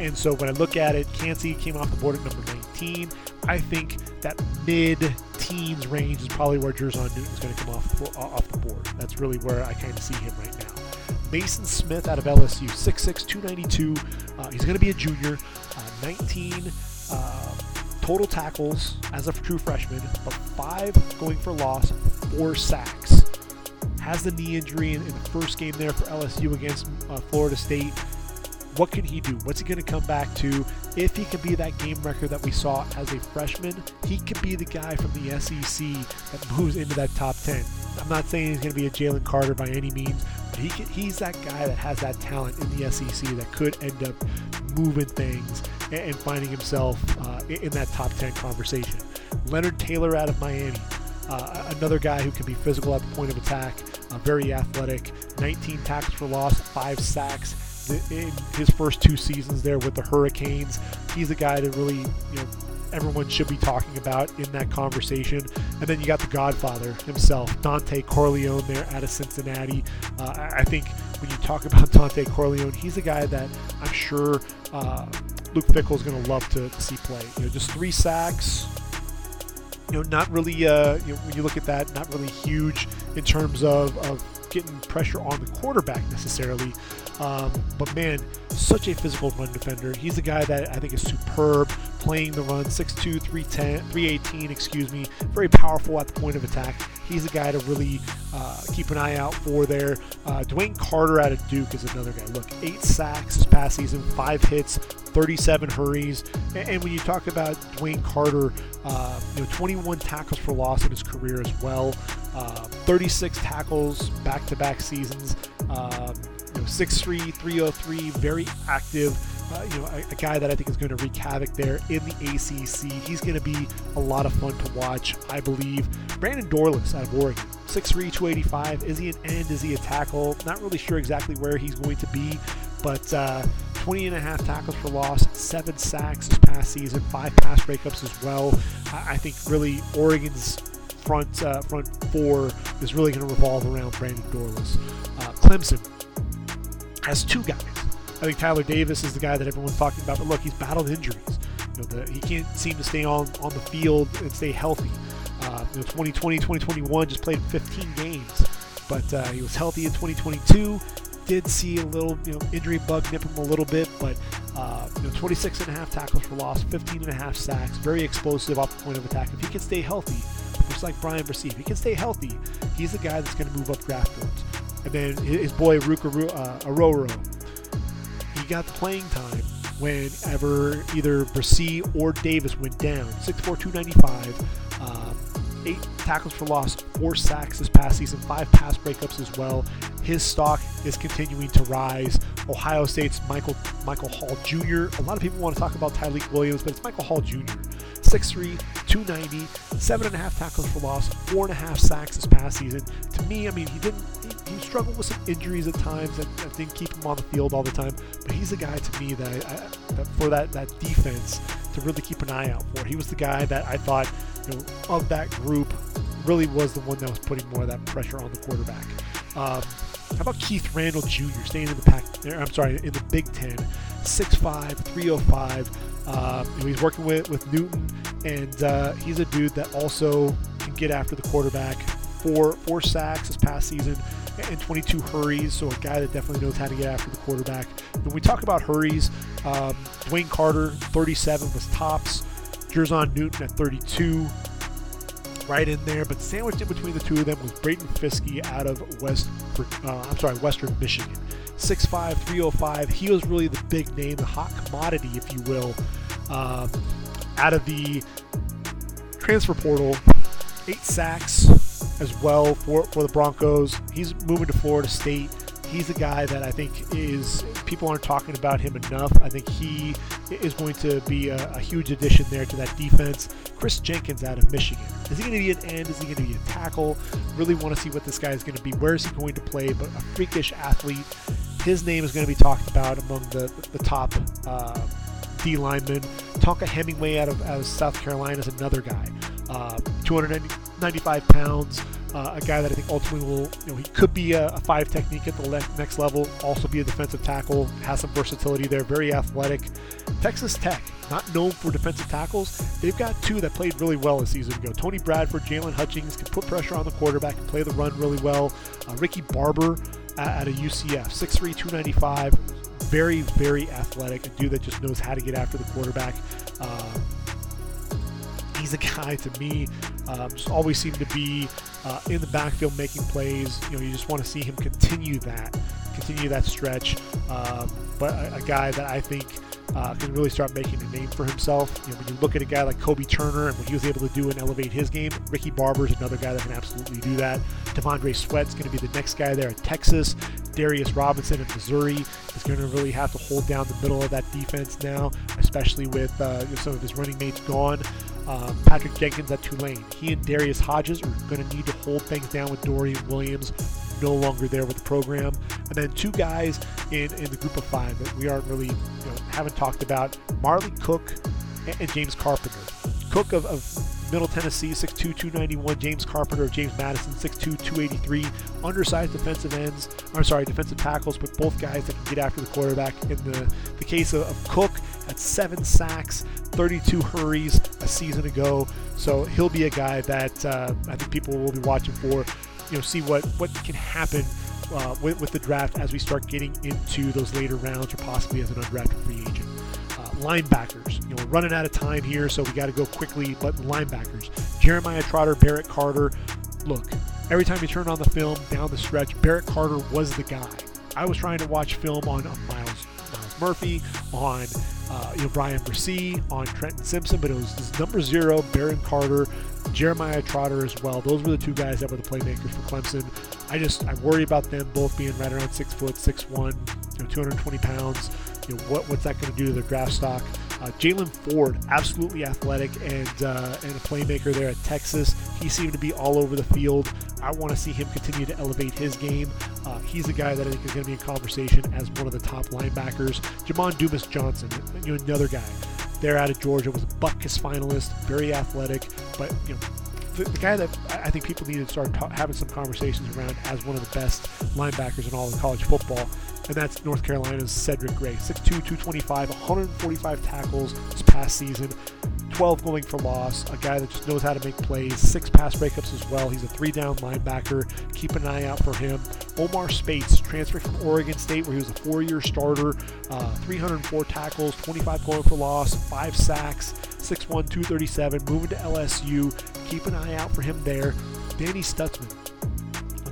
And so when I look at it, Kancey came off the board at number 19. I think that mid-teens range is probably where Jer'Zhan Newton is going to come off off the board. That's really where I kind of see him right now. Maason Smith out of LSU, 6'6", 292. Uh, he's going to be a junior, uh, 19 uh, total tackles as a true freshman, but five going for loss, four sacks. Has the knee injury in, in the first game there for LSU against uh, Florida State. What can he do? What's he going to come back to? If he can be that game record that we saw as a freshman, he could be the guy from the SEC that moves into that top 10. I'm not saying he's going to be a Jalen Carter by any means, he can, he's that guy that has that talent in the SEC that could end up moving things and, and finding himself uh, in, that top 10 conversation. Leonard Taylor out of Miami, uh, another guy who can be physical at the point of attack, uh, very athletic, 19 tackles for loss, five sacks in his first two seasons there with the Hurricanes. He's a guy that really, you know, everyone should be talking about in that conversation. And then you got the Godfather himself, Dontay Corleone, there out of Cincinnati. Uh, I think when you talk about <laughs> Dontay Corleone, he's a guy that I'm sure uh, Luke Fickell is going to love to see play. You know, just three sacks. You know, not really. Uh, you know, when you look at that, not really huge in terms of, of getting pressure on the quarterback necessarily. Um, but man, such a physical run defender. He's a guy that I think is superb playing the run, 6'2", 310, 318, excuse me. Very powerful at the point of attack. He's a guy to really uh, keep an eye out for there. Uh, DeWayne Carter out of Duke is another guy. Look, eight sacks this past season, five hits, 37 hurries. And, and when you talk about DeWayne Carter, uh, you know, 21 tackles for loss in his career as well, uh, 36 tackles back-to-back seasons. Um, know, 6'3", 303, very active. Uh, you know, a, a, guy that I think is going to wreak havoc there in the ACC. He's going to be a lot of fun to watch, I believe. Brandon Dorlus out of Oregon, 6'3", 285. Is he an end? Is he a tackle? Not really sure exactly where he's going to be, but uh, 20 and a half tackles for loss, seven sacks this past season, five pass breakups as well. I, I think really Oregon's front uh, front four is really going to revolve around Brandon Dorlus. Uh, Clemson has two guys. I think Tyler Davis is the guy that everyone's talking about, but look, he's battled injuries. You know, the, he can't seem to stay on, on the field and stay healthy. Uh, you know, 2020, 2021 just played 15 games, but uh, he was healthy in 2022. Did see a little, you know, injury bug nip him a little bit, but uh, you know, 26 and a half tackles for loss, 15 and a half sacks, very explosive off the point of attack. If he can stay healthy, just like Bryan Bresee, if he can stay healthy, he's the guy that's going to move up draft boards. And then his boy Ruke uh, Orhorhoro, he got the playing time whenever either Bresee or Davis went down. 6'4", 295, um, eight tackles for loss, four sacks this past season, five pass breakups as well. His stock is continuing to rise. Ohio State's Michael Michael Hall Jr. A lot of people want to talk about Tyleik Williams, but it's Michael Hall Jr. 6'3", 290, seven and a half tackles for loss, four and a half sacks this past season. To me, I mean, he didn't he, he struggled with some injuries at times that, that, didn't keep him on the field all the time. But he's the guy to me that, I, that for that that defense to really keep an eye out for. He was the guy that I thought you know, of that group really was the one that was putting more of that pressure on the quarterback. Um, how about Keith Randolph Jr. staying in the pack? I'm sorry, in the Big Ten, 6'5", 305. Uh, he's working with, with Newton, and uh, he's a dude that also can get after the quarterback. Four four sacks this past season and 22 hurries, so a guy that definitely knows how to get after the quarterback. When we talk about hurries, um, DeWayne Carter, 37 was tops. Jer'Zhan Newton at 32, right in there. But sandwiched in between the two of them was Braden Fiske out of West, uh, I'm sorry, Western Michigan. 6'5", 305. He was really the big name, the hot commodity, if you will, um, out of the transfer portal. Eight sacks as well for, for the Broncos. He's moving to Florida State. He's a guy that I think is people aren't talking about him enough. I think he is going to be a, a huge addition there to that defense. Kris Jenkins out of Michigan. Is he going to be an end? Is he going to be a tackle? Really want to see what this guy is going to be. Where is he going to play? But a freakish athlete his name is going to be talked about among the, the top uh, D linemen. Tonka Hemingway out of, out of South Carolina is another guy. Uh, 295 pounds, uh, a guy that I think ultimately will, you know, he could be a, a five technique at the le- next level, also be a defensive tackle, has some versatility there, very athletic. Texas Tech, not known for defensive tackles, they've got two that played really well a season ago. Tony Bradford, Jaylon Hutchings can put pressure on the quarterback and play the run really well. Uh, Ricky Barber, at a UCF. 6'3", 295, very, very athletic, a dude that just knows how to get after the quarterback. Uh, a guy to me, um, just always seemed to be uh, in the backfield making plays. You know, you just want to see him continue that, continue that stretch. Um, but a, a, guy that I think uh, can really start making a name for himself. You know, when you look at a guy like Kobie Turner and what he was able to do and elevate his game, Ricky Barber is another guy that can absolutely do that. T'Vondre Sweat's going to be the next guy there at Texas. Darius Robinson in Missouri is going to really have to hold down the middle of that defense now, especially with uh, some of his running mates gone. Um, Patrick Jenkins at Tulane. He and Darius Hodges are going to need to hold things down with Dorian Williams no longer there with the program. And then two guys in, in the group of five that we aren't really, you know, haven't talked about Marley Cook and, and James Carpenter. Cook of, of Middle Tennessee, 6'2", 291. James Carpenter of James Madison, 6'2", 283. Undersized defensive ends, I'm sorry, defensive tackles, but both guys that can get after the quarterback. In the, the case of, of Cook, at seven sacks, 32 hurries a season ago. So he'll be a guy that uh, I think people will be watching for you know see what what can happen uh, with, with, the draft as we start getting into those later rounds or possibly as an undrafted free agent. Uh, linebackers, you know, we're running out of time here, so we got to go quickly. But linebackers, Jeremiah Trotter, Barrett Carter. Look, every time you turn on the film down the stretch, Barrett Carter was the guy. I was trying to watch film on, Myles, Myles Murphy, on uh, you know Bryan Bresee, on Trenton Simpson, but it was number zero, Barrett Carter, Jeremiah Trotter as well. Those were the two guys that were the playmakers for Clemson. I just I worry about them both being right around six foot, six one, you know, 220 pounds. You know what what's that going to do to their draft stock? Uh, Jaylan Ford, absolutely athletic and uh, and a playmaker there at Texas. He seemed to be all over the field. I want to see him continue to elevate his game. Uh, he's a guy that I think is going to be in conversation as one of the top linebackers. Jamon Dumas Johnson, you know, another guy there out of Georgia, was a Butkus finalist, very athletic, but you know, the, the, guy that I think people need to start ta- having some conversations around as one of the best linebackers in all of college football, and that's North Carolina's Cedric Gray, 6'2", 225, 145 tackles this past season. 12 going for loss, a guy that just knows how to make plays, six pass breakups as well. He's a three down linebacker. Keep an eye out for him. Omar Speights, transferred from Oregon State, where he was a four year starter, uh, 304 tackles, 25 going for loss, five sacks, 6'1, 237, moving to LSU. Keep an eye out for him there. Danny Stutsman,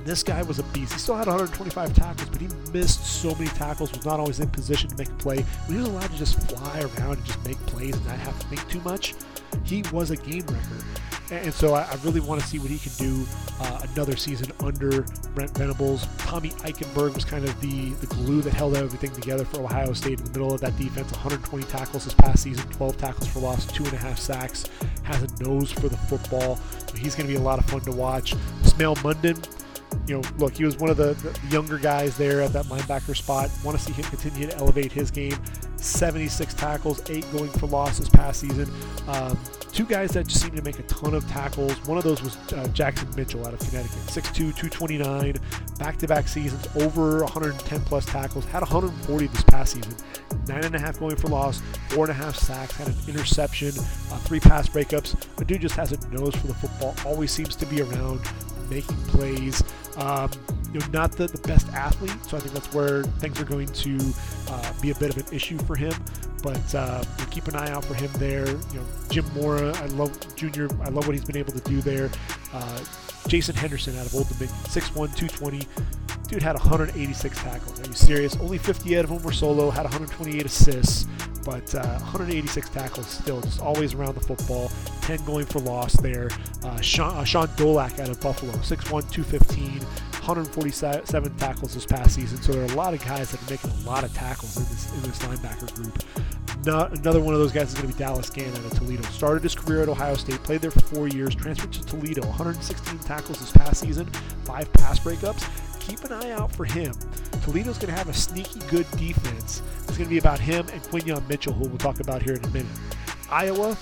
this guy was a beast. He still had 125 tackles, but he missed so many tackles, was not always in position to make a play. When he was allowed to just fly around and just make plays and not have to think too much, he was a game wrecker. And so I, really want to see what he can do uh, another season under Brent Venables. Tommy Eichenberg was kind of the, the glue that held everything together for Ohio State in the middle of that defense. 120 tackles this past season, 12 tackles for loss, two and a half sacks. Has a nose for the football. So he's going to be a lot of fun to watch. Smael Mondon, you know, look, he was one of the, the, younger guys there at that linebacker spot. Want to see him continue to elevate his game. 76 tackles, eight going for loss this past season. Um, two guys that just seem to make a ton of tackles. One of those was uh, Jackson Mitchell out of Connecticut, 6'2", 229, back-to-back seasons, over 110 plus tackles, had 140 this past season. Nine and a half going for loss, four and a half sacks, had an interception, uh, three pass breakups. But dude just has a nose for the football. Always seems to be around, making plays. Um, you know, not the, the best athlete, so I think that's where things are going to uh, be a bit of an issue for him. But uh, keep an eye out for him there. You know, Jim Mora, I love Junior. I love what he's been able to do there. Uh, Jason Henderson out of Old Dominion, 6'1", 220. Dude had 186 tackles. Are you serious? Only 58 of them were solo. Had 128 assists but uh, 186 tackles still, just always around the football. 10 going for loss there. Uh, Shaun, uh, Shaun Dolac out of Buffalo, 6'1", 215, 147 tackles this past season. So there are a lot of guys that are making a lot of tackles in this in this linebacker group. Not, another one of those guys is going to be Dallas Gant out of Toledo. Started his career at Ohio State, played there for four years, transferred to Toledo, 116 tackles this past season, five pass breakups. Keep an eye out for him. Toledo's going to have a sneaky good defense. It's going to be about him and Quinyon Mitchell, who we'll talk about here in a minute. Iowa,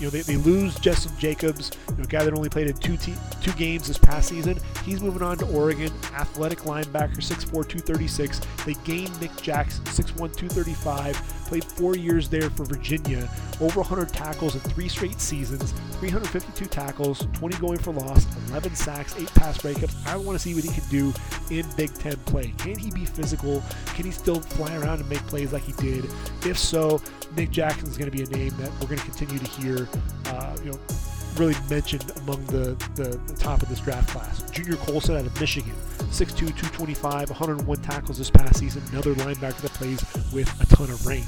you know, they, they lose Jestin Jacobs, you know, a guy that only played in two te- two games this past season. He's moving on to Oregon, athletic linebacker, 6'4", 236. They gain Nick Jackson, 6'1", 235. Played four years there for Virginia, over 100 tackles in three straight seasons, 352 tackles, 20 going for loss, 11 sacks, eight pass breakups. I want to see what he can do in Big Ten play. Can he be physical? Can he still fly around and make plays like he did? If so, Nick Jackson is going to be a name that we're going to continue to hear. Uh, you know really mentioned among the, the, the, top of this draft class. Junior Colson out of Michigan, 6'2", 225, 101 tackles this past season. Another linebacker that plays with a ton of range.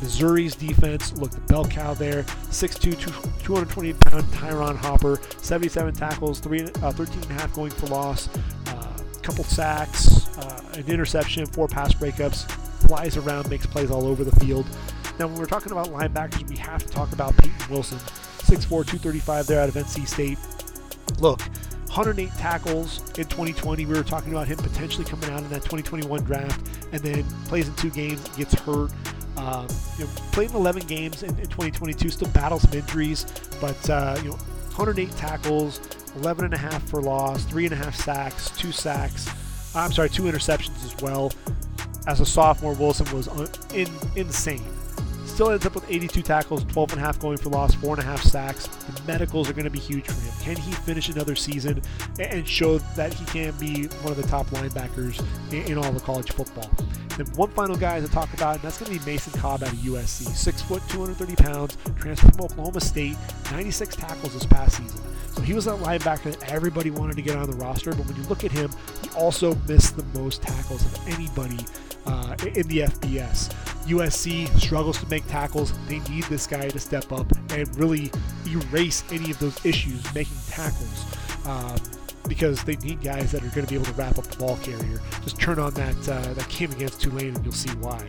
Missouri's defense, look, the bell cow there, 6'2", 220 pound Ty'Ron Hopper, 77 tackles, three, uh, 13 and a half going for loss, a uh, couple sacks, uh, an interception, four pass breakups, flies around, makes plays all over the field. Now, when we're talking about linebackers, we have to talk about Peyton Wilson, 6'4", 235 there out of NC State. Look, 108 tackles in 2020. We were talking about him potentially coming out in that 2021 draft, and then plays in two games, gets hurt. Um, you know, played in 11 games in, in, 2022, still battles some injuries, but uh, you know, 108 tackles, 11 and a half for loss, three and a half sacks, two sacks. I'm sorry, two interceptions as well. As a sophomore, Wilson was un- in, insane still ends up with 82 tackles, 12 and a half going for loss, four and a half sacks. The medicals are going to be huge for him. Can he finish another season and show that he can be one of the top linebackers in, all of college football? Then one final guy to talk about, and that's going to be Mason Cobb out of USC. Six foot, 230 pounds, transferred from Oklahoma State, 96 tackles this past season. So he was that linebacker that everybody wanted to get on the roster, but when you look at him, he also missed the most tackles of anybody uh, in the FBS. USC struggles to make tackles. They need this guy to step up and really erase any of those issues making tackles. Um, because they need guys that are going to be able to wrap up the ball carrier. Just turn on that uh, that game against Tulane, and you'll see why.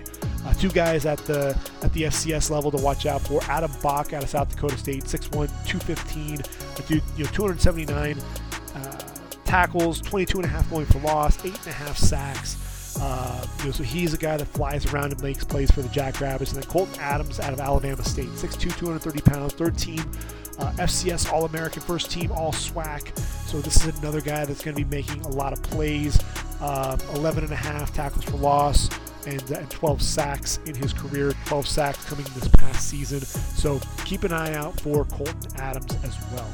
Uh, two guys at the at the FCS level to watch out for: Adam Bock out of South Dakota State, 6'1", 215, dude, you know, 279 uh, tackles, 22 and a half going for loss, eight and a half sacks. Uh, you know, so he's a guy that flies around and makes plays for the Jackrabbits. And then Colton Adams out of Alabama State, 6'2", 230 pounds, third team uh, FCS All American, first team All SWAC. So this is another guy that's going to be making a lot of plays. Uh, 11 and a half tackles for loss, and, uh, and 12 sacks in his career, 12 sacks coming this past season. So keep an eye out for Colton Adams as well.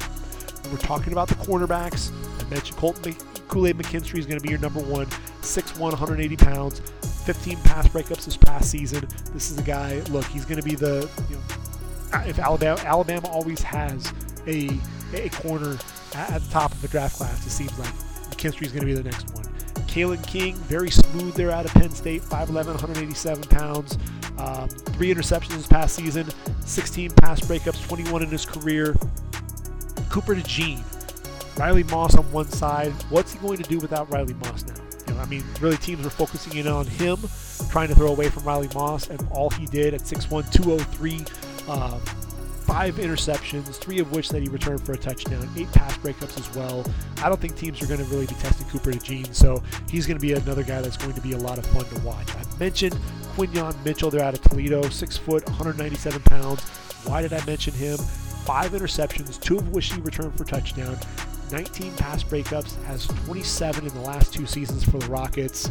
When we're talking about the cornerbacks, I mentioned Colton Kool-Aid McKinstry is going to be your number one, 6'1", 180 pounds, 15 pass breakups this past season. This is a guy. Look, he's going to be the you know, if Alabama Alabama always has a a corner at the top of the draft class, it seems like McKinstry is going to be the next one. Kalen King, very smooth there out of Penn State, 5'11", 187 pounds. Um, three interceptions this past season, 16 pass breakups, 21 in his career. Cooper DeJean, Riley Moss on one side. What's he going to do without Riley Moss now? You know, I mean, really, teams were focusing in on him, trying to throw away from Riley Moss, and all he did at 6'1", 203, um, five interceptions, three of which that he returned for a touchdown, eight pass breakups as well. I don't think teams are going to really be testing Cooper DeJean, so he's going to be another guy that's going to be a lot of fun to watch. I mentioned Quinyon Mitchell, they're out of Toledo, six foot, 197 pounds. Why did I mention him? Five interceptions, two of which he returned for touchdown. 19 pass breakups, has 27 in the last two seasons for the Rockets.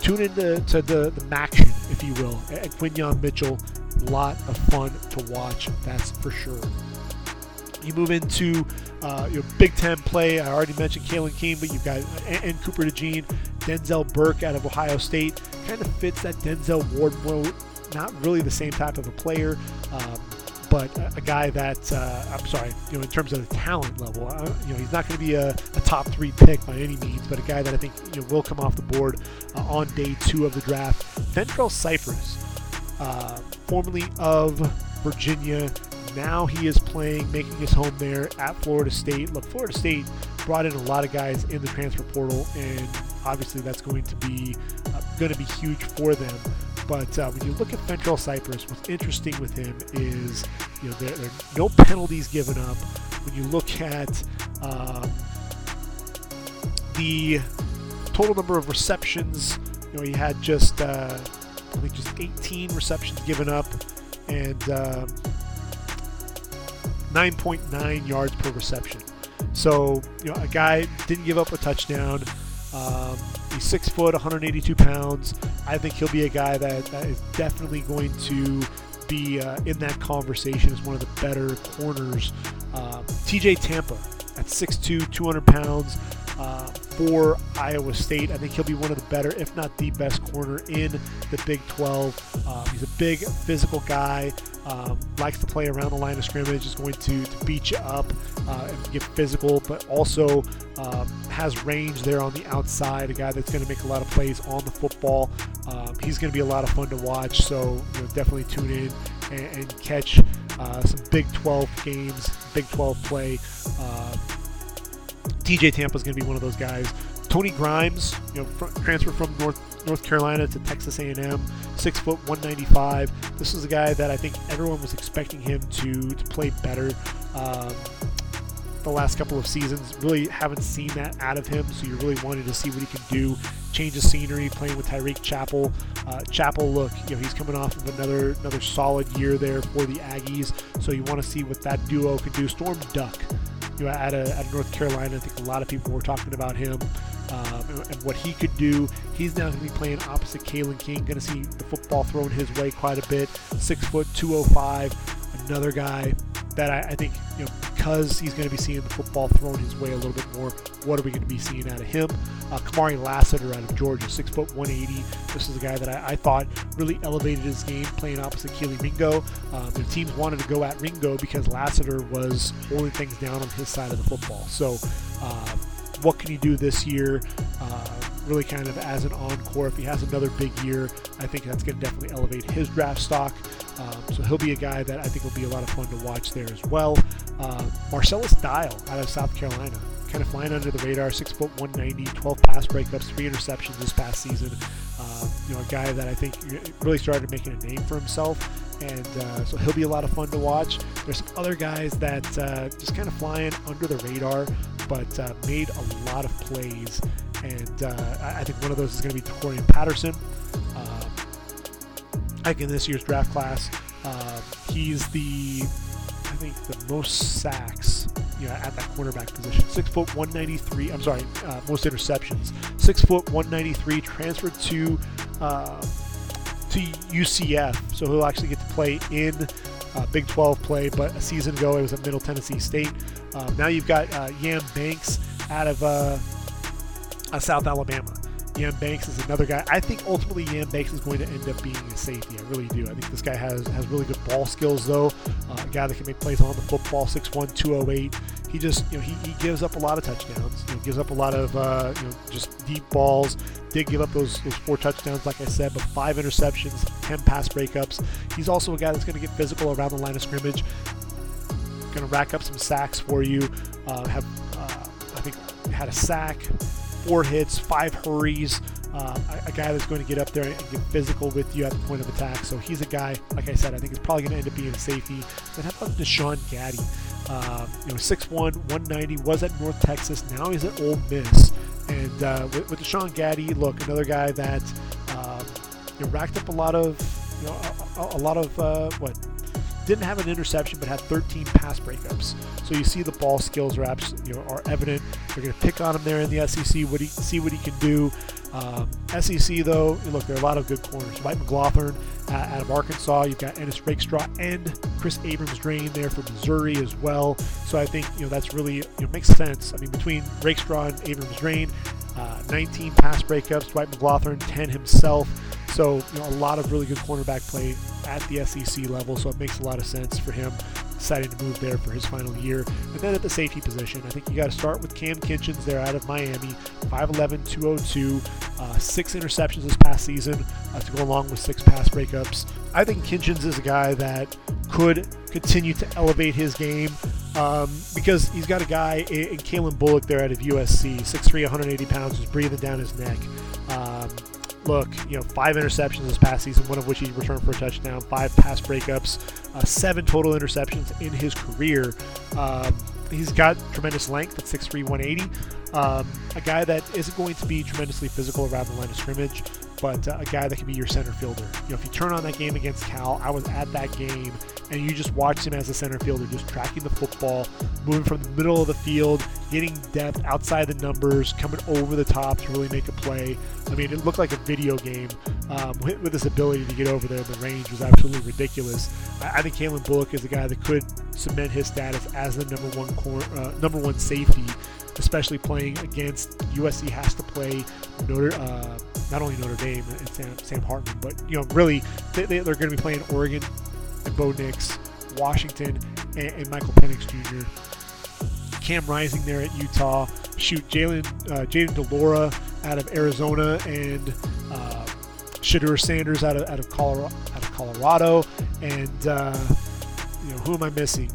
Tune into to the, the MACtion, if you will, at Quinyon Mitchell lot of fun to watch, that's for sure. You move into uh, your Big Ten play. I already mentioned Kalen King, but you've got and, and Cooper DeJean, Denzel Burke out of Ohio State. Kind of fits that Denzel Ward mold. Not really the same type of a player, um, but a, guy that uh, I'm sorry, you know, in terms of the talent level, uh, you know, he's not going to be a, a, top three pick by any means, but a guy that I think you know will come off the board uh, on day two of the draft. Fentrell Cypress uh, formerly of Virginia. Now he is playing, making his home there at Florida State. Look, Florida State brought in a lot of guys in the transfer portal, and obviously that's going to be uh, going to be huge for them. But uh, when you look at Fentrell Cypress, what's interesting with him is you know there, there are no penalties given up. When you look at um, the total number of receptions, you know he had just uh, I think just 18 receptions given up and 9.9 um, yards per reception. So, you know, a guy didn't give up a touchdown. Um, he's six foot, 182 pounds. I think he'll be a guy that, that is definitely going to be uh, in that conversation as one of the better corners. Um, TJ Tampa at 6'2, 200 pounds uh, for Iowa State. I think he'll be one of the better, if not the best corner in the Big 12. Um, he's a big physical guy, um, likes to play around the line of scrimmage, is going to, to beat you up uh, and get physical, but also um, has range there on the outside. A guy that's going to make a lot of plays on the football. Um, he's going to be a lot of fun to watch, so you know, definitely tune in and, and catch uh, some Big 12 games, Big 12 play. Uh, TJ Tampa is going to be one of those guys. Tony Grimes, you know, fr- transfer from North North Carolina to Texas A&M, six foot 195. This is a guy that I think everyone was expecting him to to play better. Um, the last couple of seasons, really haven't seen that out of him. So you're really wanted to see what he can do. Change of scenery, playing with Tyreek Chappell. Uh, Chappell, look, you know he's coming off of another another solid year there for the Aggies. So you want to see what that duo can do. Storm Duck you know, of, out of North Carolina. I think a lot of people were talking about him um, and, what he could do. He's now going to be playing opposite Kalen King. Going to see the football thrown his way quite a bit. Six foot, 205. Another guy that I, I think, you know, because he's going to be seeing the football thrown his way a little bit more, what are we going to be seeing out of him? Uh, Kamari Lassiter out of Georgia, six foot 180. This is a guy that I, I thought really elevated his game playing opposite Kelee Ringo. Um, the teams wanted to go at Ringo because Lassiter was holding things down on his side of the football. So, uh, what can he do this year? Uh, really kind of as an encore. If he has another big year, I think that's going to definitely elevate his draft stock. Um, so he'll be a guy that I think will be a lot of fun to watch there as well. Uh, Marcellus Dial out of South Carolina, kind of flying under the radar, six foot 190, 12 pass breakups, three interceptions this past season. Uh, you know, a guy that I think really started making a name for himself, and uh, so he'll be a lot of fun to watch. There's some other guys that uh, just kind of flying under the radar, but uh, made a lot of plays. And uh, I think one of those is going to be Decorian Patterson. I think in this year's draft class, he's the I think, the most sacks you know, at that cornerback position. Six foot 193. I'm sorry, uh, most interceptions. Six foot 193. Transferred to uh, to UCF, so he'll actually get to play in uh, Big 12 play. But a season ago, it was at Middle Tennessee State. Um, now you've got uh, Yam Banks out of uh, South Alabama. Yam Banks is another guy. I think ultimately Yam Banks is going to end up being a safety. I really do. I think this guy has has really good ball skills, though. Uh, a guy that can make plays on the football, 6'1", 208. He just, you know, he, he gives up a lot of touchdowns. Know, gives up a lot of, uh, you know, just deep balls. Did give up those, those four touchdowns, like I said, but five interceptions, 10 pass breakups. He's also a guy that's going to get physical around the line of scrimmage. Going to rack up some sacks for you. Uh, have, uh, I think, had a sack, four hits, five hurries. Um, a, guy that's going to get up there and get physical with you at the point of attack. So he's a guy, like I said, I think is probably going to end up being safety. Then how about Deshaun Gaddy? Um, you know, 6'1", 190, was at North Texas. Now he's at Ole Miss. And uh, with, with Deshaun Gaddy, look, another guy that um, you know, racked up a lot of, you know, a, a lot of uh, what didn't have an interception, but had 13 pass breakups. So you see the ball skills are abs- you know are evident. They're going to pick on him there in the SEC. What he see what he can do. Um, SEC though, look, there are a lot of good corners. Dwight McGlothern uh, out of Arkansas. You've got Ennis Rakestraw and Kris Abrams-Draine there for Missouri as well. So I think you know that's really you know makes sense. I mean between Rakestraw and Abrams-Draine, uh, 19 pass breakups. Dwight McGlothern 10 himself. So you know a lot of really good cornerback play at the SEC level. So it makes a lot of sense for him deciding to move there for his final year. And then at the safety position, I think you got to start with Cam Kinchens there out of Miami, 5'11, 202, uh, six interceptions this past season uh, to go along with six pass breakups. I think Kinchens is a guy that could continue to elevate his game um, because he's got a guy in, Calen Bullock there out of USC, 6'3, 180 pounds, who's breathing down his neck. Um, look, you know, five interceptions this past season, one of which he returned for a touchdown, five pass breakups, uh, seven total interceptions in his career. Um, he's got tremendous length at 6'3", 180. Um, a guy that isn't going to be tremendously physical around the line of scrimmage, but uh, a guy that can be your center fielder. You know, if you turn on that game against Cal, I was at that game, and you just watched him as a center fielder, just tracking the football, moving from the middle of the field, getting depth outside the numbers, coming over the top to really make a play. I mean, it looked like a video game um, with, with, his ability to get over there. The range was absolutely ridiculous. I, I, think Calen Bullock is a guy that could cement his status as the number one cor- uh, number one safety, especially playing against USC has to play Notre. Uh, not only Notre Dame and Sam, Sam Hartman, but you know, really, they, are going to be playing Oregon and Bo Nix, Washington, and, and Michael Penix Jr. Cam Rising there at Utah. Shoot, Jalen uh, Jayden de Laura out of Arizona and uh, Shedeur Sanders out of out of Colorado, out of Colorado, and uh, you know who am I missing?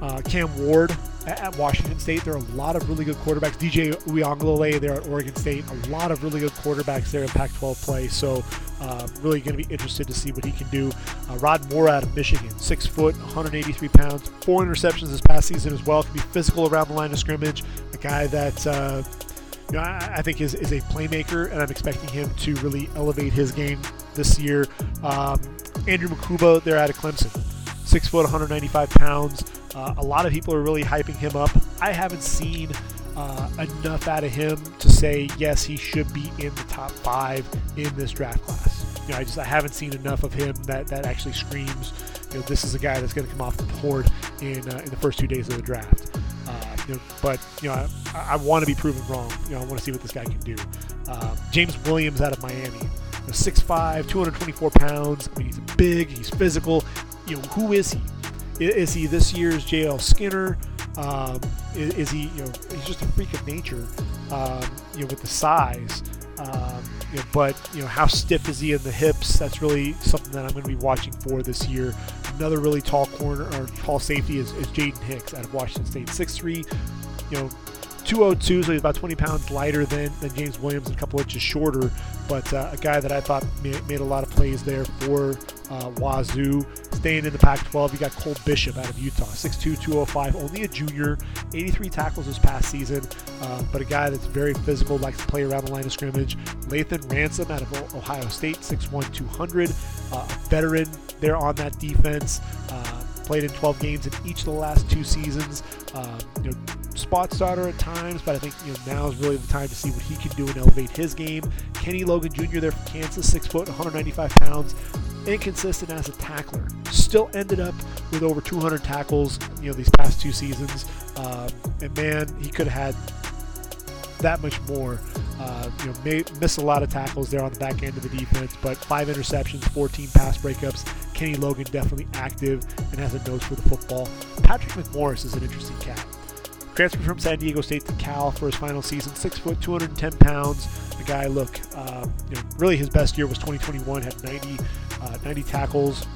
Uh, Cam Ward at Washington State. There are a lot of really good quarterbacks. DJ Uiagalelei there at Oregon State. A lot of really good quarterbacks there in Pac-12 play. So uh, really going to be interested to see what he can do. Uh, Rod Moore out of Michigan, six foot, 183 pounds, four interceptions this past season as well. Can be physical around the line of scrimmage. A guy that. Uh, you know, I, I, think is, is a playmaker, and I'm expecting him to really elevate his game this year. Um, Andrew Mukuba, they're out of Clemson, six foot, 195 pounds. Uh, a lot of people are really hyping him up. I haven't seen uh, enough out of him to say yes, he should be in the top five in this draft class. You know, I just I haven't seen enough of him that that actually screams, you know, this is a guy that's going to come off the board in uh, in the first two days of the draft. Uh, you know, but you know, I, I want to be proven wrong. You know, I want to see what this guy can do. Um, James Williams out of Miami, you know, 6'5", 224 pounds. I mean, he's big, he's physical. You know, who is he? Is he this year's J.L. Skinner? Um, is, is, he, you know, he's just a freak of nature, um, you know, with the size. Um, you know, but you know, how stiff is he in the hips? That's really something that I'm going to be watching for this year. Another really tall corner or tall safety is, is Jaden Hicks out of Washington State, 6'3", you know, 202, so he's about 20 pounds lighter than, than James Williams, and a couple inches shorter, but uh, a guy that I thought made, made, a lot of plays there for uh, Wazoo. Staying in the Pac 12, you got Cole Bishop out of Utah, 6'2, 205, only a junior, 83 tackles this past season, uh, but a guy that's very physical, likes to play around the line of scrimmage. Lathan Ransom out of Ohio State, 6'1, 200, uh, a veteran there on that defense. Uh, played in 12 games in each of the last two seasons. Um, you know, spot starter at times, but I think you know now is really the time to see what he can do and elevate his game. Kenny Logan Jr. there from Kansas, six foot, 195 pounds, inconsistent as a tackler. Still ended up with over 200 tackles, you know, these past two seasons. Um, and man, he could have had that much more. Uh, you know, may, miss a lot of tackles there on the back end of the defense, but five interceptions, 14 pass breakups. Kenny Logan definitely active and has a nose for the football. Patrick McMorris is an interesting cat. Transferred from San Diego State to Cal for his final season, six foot, 210 pounds. The guy, look, uh, you know, really his best year was 2021, had 90, uh, 90 tackles,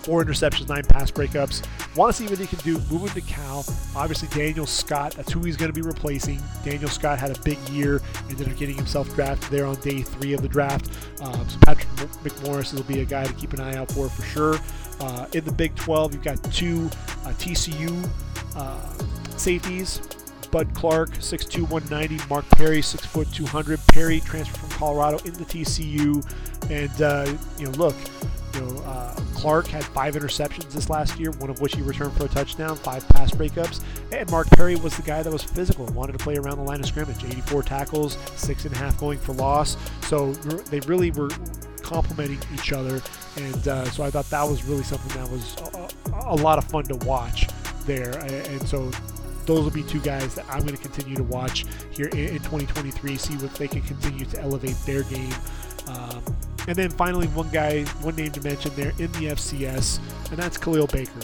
four interceptions, nine pass breakups. Want to see what he can do moving to Cal. Obviously, Daniel Scott, that's who he's going to be replacing. Daniel Scott had a big year, ended up getting himself drafted there on day three of the draft. Um, so Patrick McMorris will be a guy to keep an eye out for for sure. Uh, in the Big 12, you've got two uh, TCU uh, safeties. Bud Clark, 6'2", 190. Mark Perry, 6'2", 200. Perry transferred from Colorado into TCU. And, uh, you know, look, you know, uh, Clark had five interceptions this last year, one of which he returned for a touchdown, five pass breakups. And Mark Perry was the guy that was physical and wanted to play around the line of scrimmage. 84 tackles, six and a half going for loss. So they really were complementing each other. And uh, so I thought that was really something that was a, a lot of fun to watch there. And so those will be two guys that I'm going to continue to watch here in, 2023, see what they can continue to elevate their game. Um, and then finally, one guy, one name to mention there in the FCS, and that's Khalil Baker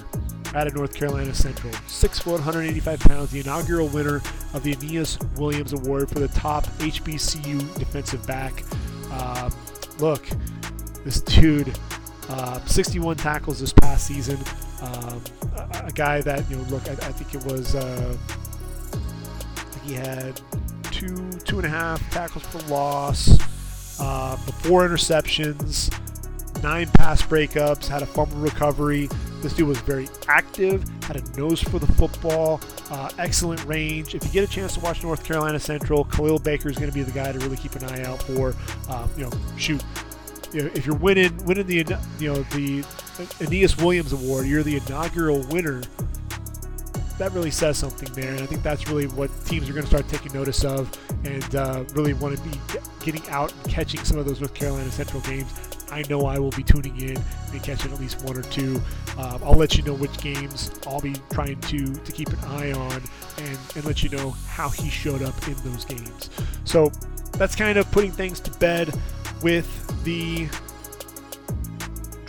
out of North Carolina Central. Six foot, 185 pounds, the inaugural winner of the Aeneas Williams Award for the top HBCU defensive back. Um, look, this dude, uh, 61 tackles this past season. Um, a, a, guy that you know, look, I, I think it was, uh, he had two, two and a half tackles for loss. Uh, four interceptions, nine pass breakups, had a fumble recovery. This dude was very active, had a nose for the football, uh, excellent range. If you get a chance to watch North Carolina Central, Khalil Baker is going to be the guy to really keep an eye out for. Uh, you know, shoot, if you're winning, winning the you know the Aeneas Williams Award, you're the inaugural winner that really says something there. And I think that's really what teams are going to start taking notice of and uh, really want to be getting out and catching some of those North Carolina Central games. I know I will be tuning in and catching at least one or two. Um, I'll let you know which games I'll be trying to to keep an eye on and, and let you know how he showed up in those games. So that's kind of putting things to bed with the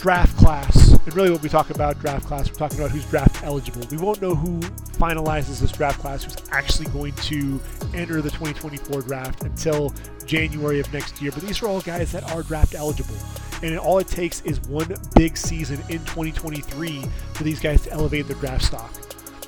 draft class, and really what we talk about draft class, we're talking about who's draft eligible. We won't know who finalizes this draft class, who's actually going to enter the 2024 draft until January of next year. But these are all guys that are draft eligible. And all it takes is one big season in 2023 for these guys to elevate their draft stock.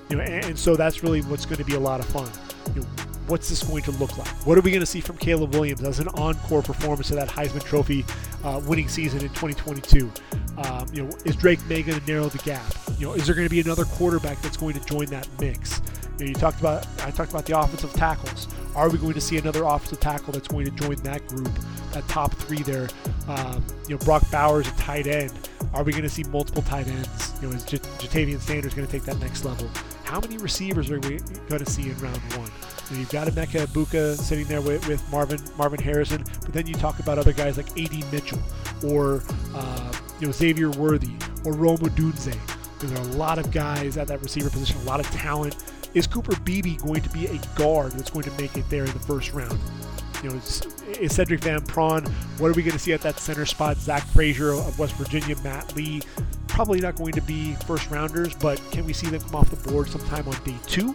You know, and, and so that's really what's going to be a lot of fun. You know, what's this going to look like? What are we going to see from Caleb Williams as an encore performance of that Heisman Trophy uh, winning season in 2022? Um, you know, is Drake Maye going to narrow the gap? You know, is there going to be another quarterback that's going to join that mix? You, know, you talked about I talked about the offensive tackles. Are we going to see another offensive tackle that's going to join that group, that top three there? Um, you know, Brock Bowers, a tight end. Are we going to see multiple tight ends? You know, is J- Ja'Tavion Sanders going to take that next level? How many receivers are we going to see in round one? You you've got Emeka Egbuka sitting there with, with, Marvin Marvin Harrison, but then you talk about other guys like A.D. Mitchell or uh, you know Xavier Worthy or Rome Odunze. There are a lot of guys at that receiver position, a lot of talent. Is Cooper Beebe going to be a guard that's going to make it there in the first round? You know, is, is Sedrick Van Pran? What are we going to see at that center spot? Zach Frazier of West Virginia, Matt Lee. Probably not going to be first rounders, but can we see them come off the board sometime on day two?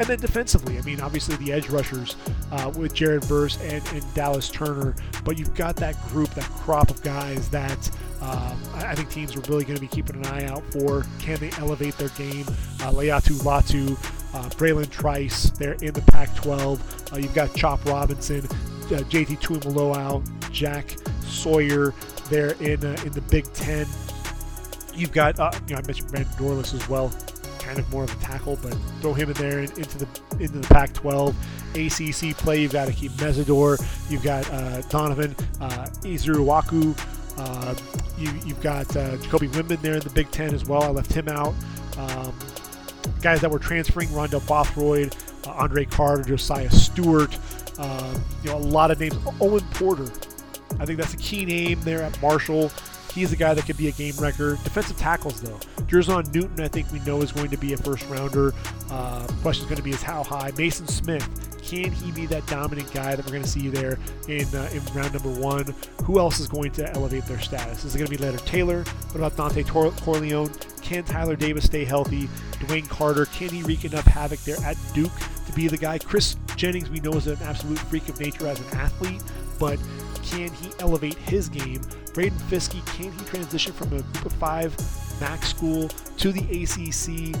And then defensively, I mean, obviously the edge rushers uh, with Jared Verse and, and, Dallas Turner, but you've got that group, that crop of guys that um, I think teams are really going to be keeping an eye out for. Can they elevate their game? Uh, Laiatu Latu, uh, Bralen Trice, they're in the Pac 12. Uh, you've got Chop Robinson, uh, JT Tuimoloau, Jack Sawyer, they're in, uh, in the Big Ten. You've got, uh, you know, I mentioned Brandon Dorlus as well kind of more of a tackle, but throw him in there into the into the Pac-12 ACC play. You've got Akeem Mesidor, you've got uh, Donovan uh, Uh, you, have got uh, Jacoby Windmon there in the Big Ten as well. I left him out. Um, guys that were transferring: Rondell Bothroyd, uh, Andre Carter, Josiah Stewart. Uh, you know, a lot of names. Owen Porter. I think that's a key name there at Marshall. He's a guy that could be a game wrecker. Defensive tackles, though. Jer'Zhan Newton, I think we know is going to be a first rounder. Uh, question is going to be is how high. Maason Smith, can he be that dominant guy that we're going to see there in uh, in round number one? Who else is going to elevate their status? Is it going to be Leonard Taylor? What about Dontay Tor- Corleone? Can Tyler Davis stay healthy? DeWayne Carter, can he wreak enough havoc there at Duke to be the guy? Kris Jenkins, we know, is an absolute freak of nature as an athlete, but can he elevate his game? Braden Fiske, can he transition from a group of five MAC school to the ACC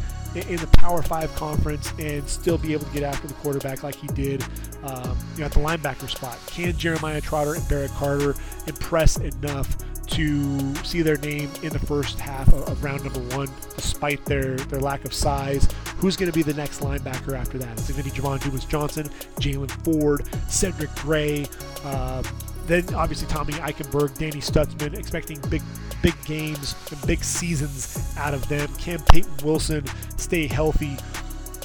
in the Power Five conference and still be able to get after the quarterback like he did um, you know, at the linebacker spot? Can Jeremiah Trotter and Barrett Carter impress enough to see their name in the first half of, of round number one, despite their, their lack of size? Who's going to be the next linebacker after that? Is it going to be Jamon Dumas Johnson, Jaylan Ford, Cedric Gray? Uh, then obviously Tommy Eichenberg, Danny Stutsman, expecting big big games and big seasons out of them. Can Peyton Wilson stay healthy?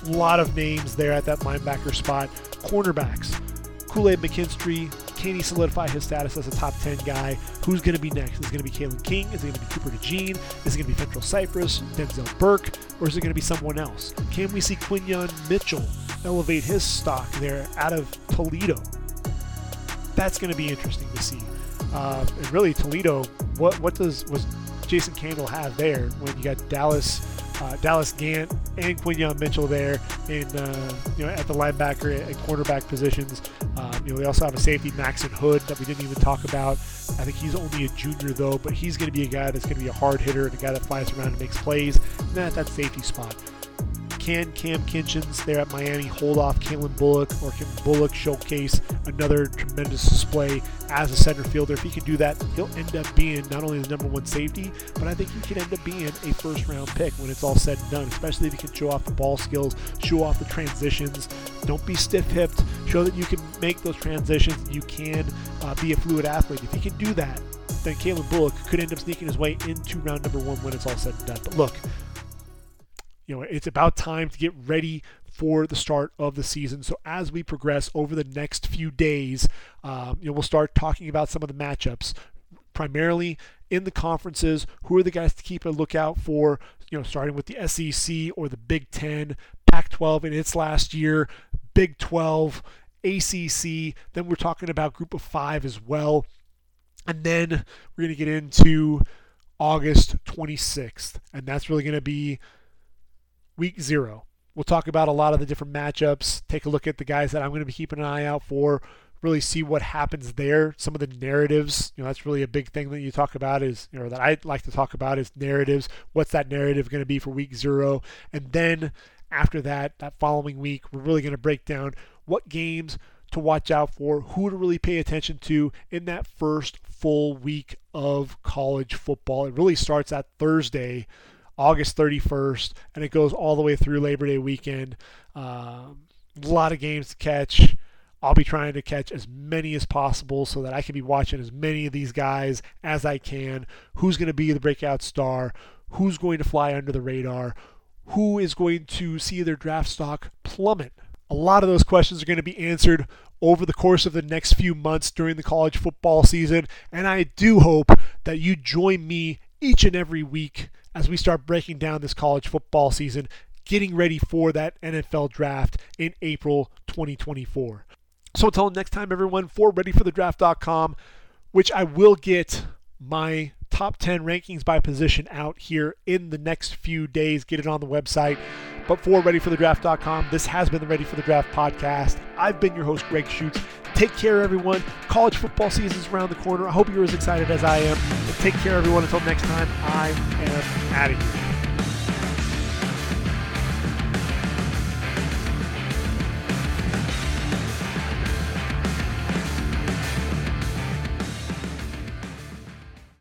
A lot of names there at that linebacker spot. Cornerbacks. Kool-Aid McKinstry, can he solidify his status as a top 10 guy? Who's going to be next? Is it going to be Kalen King? Is it going to be Cooper DeJean? Is it going to be Fentrell Cypress, Denzel Burke, or is it going to be someone else? Can we see Quinyon Mitchell elevate his stock there out of Toledo? That's going to be interesting to see. Uh, and really, Toledo, what what does was Jason Candle have there when you got Dallas, uh, Dallas Gant and Quinyon Mitchell there in uh, you know at the linebacker and quarterback positions. Um, you know, we also have a safety, Maxen Hook, that we didn't even talk about. I think he's only a junior though, but he's going to be a guy that's going to be a hard hitter and a guy that flies around and makes plays. And that safety spot. Can Cam Kinchens there at Miami hold off Calen Bullock, or can Bullock showcase another tremendous display as a center fielder? If he can do that, he'll end up being not only the number one safety, but I think he could end up being a first round pick when it's all said and done, especially if he can show off the ball skills, show off the transitions. Don't be stiff hipped. Show that you can make those transitions. You can uh, be a fluid athlete. If he can do that, then Calen Bullock could end up sneaking his way into round number one when it's all said and done. But look, you know, it's about time to get ready for the start of the season. So as we progress over the next few days, um, you know, we'll start talking about some of the matchups, primarily in the conferences. Who are the guys to keep a lookout for? You know, starting with the SEC or the Big Ten, Pac-12 in its last year, Big 12, ACC. Then we're talking about Group of Five as well, and then we're going to get into August 26th, and that's really going to be week zero. We'll talk about a lot of the different matchups, take a look at the guys that I'm going to be keeping an eye out for, really see what happens there. Some of the narratives, you know, that's really a big thing that you talk about is, you know, that I like to talk about is narratives. What's that narrative going to be for week zero? And then after that, that following week, we're really going to break down what games to watch out for, who to really pay attention to in that first full week of college football. It really starts at Thursday August 31st, and it goes all the way through Labor Day weekend. Um, a lot of games to catch. I'll be trying to catch as many as possible so that I can be watching as many of these guys as I can. Who's going to be the breakout star? Who's going to fly under the radar? Who is going to see their draft stock plummet? A lot of those questions are going to be answered over the course of the next few months during the college football season, and I do hope that you join me each and every week as we start breaking down this college football season, getting ready for that NFL draft in April 2024. So until next time, everyone, for readyforthedraft.com, which I will get my top 10 rankings by position out here in the next few days. Get it on the website. But for readyforthedraft.com, this has been the Ready for the Draft podcast. I've been your host, Gregg Schutze. Take care, everyone. College football season is around the corner. I hope you're as excited as I am. take care, everyone. Until next time, I am out of here.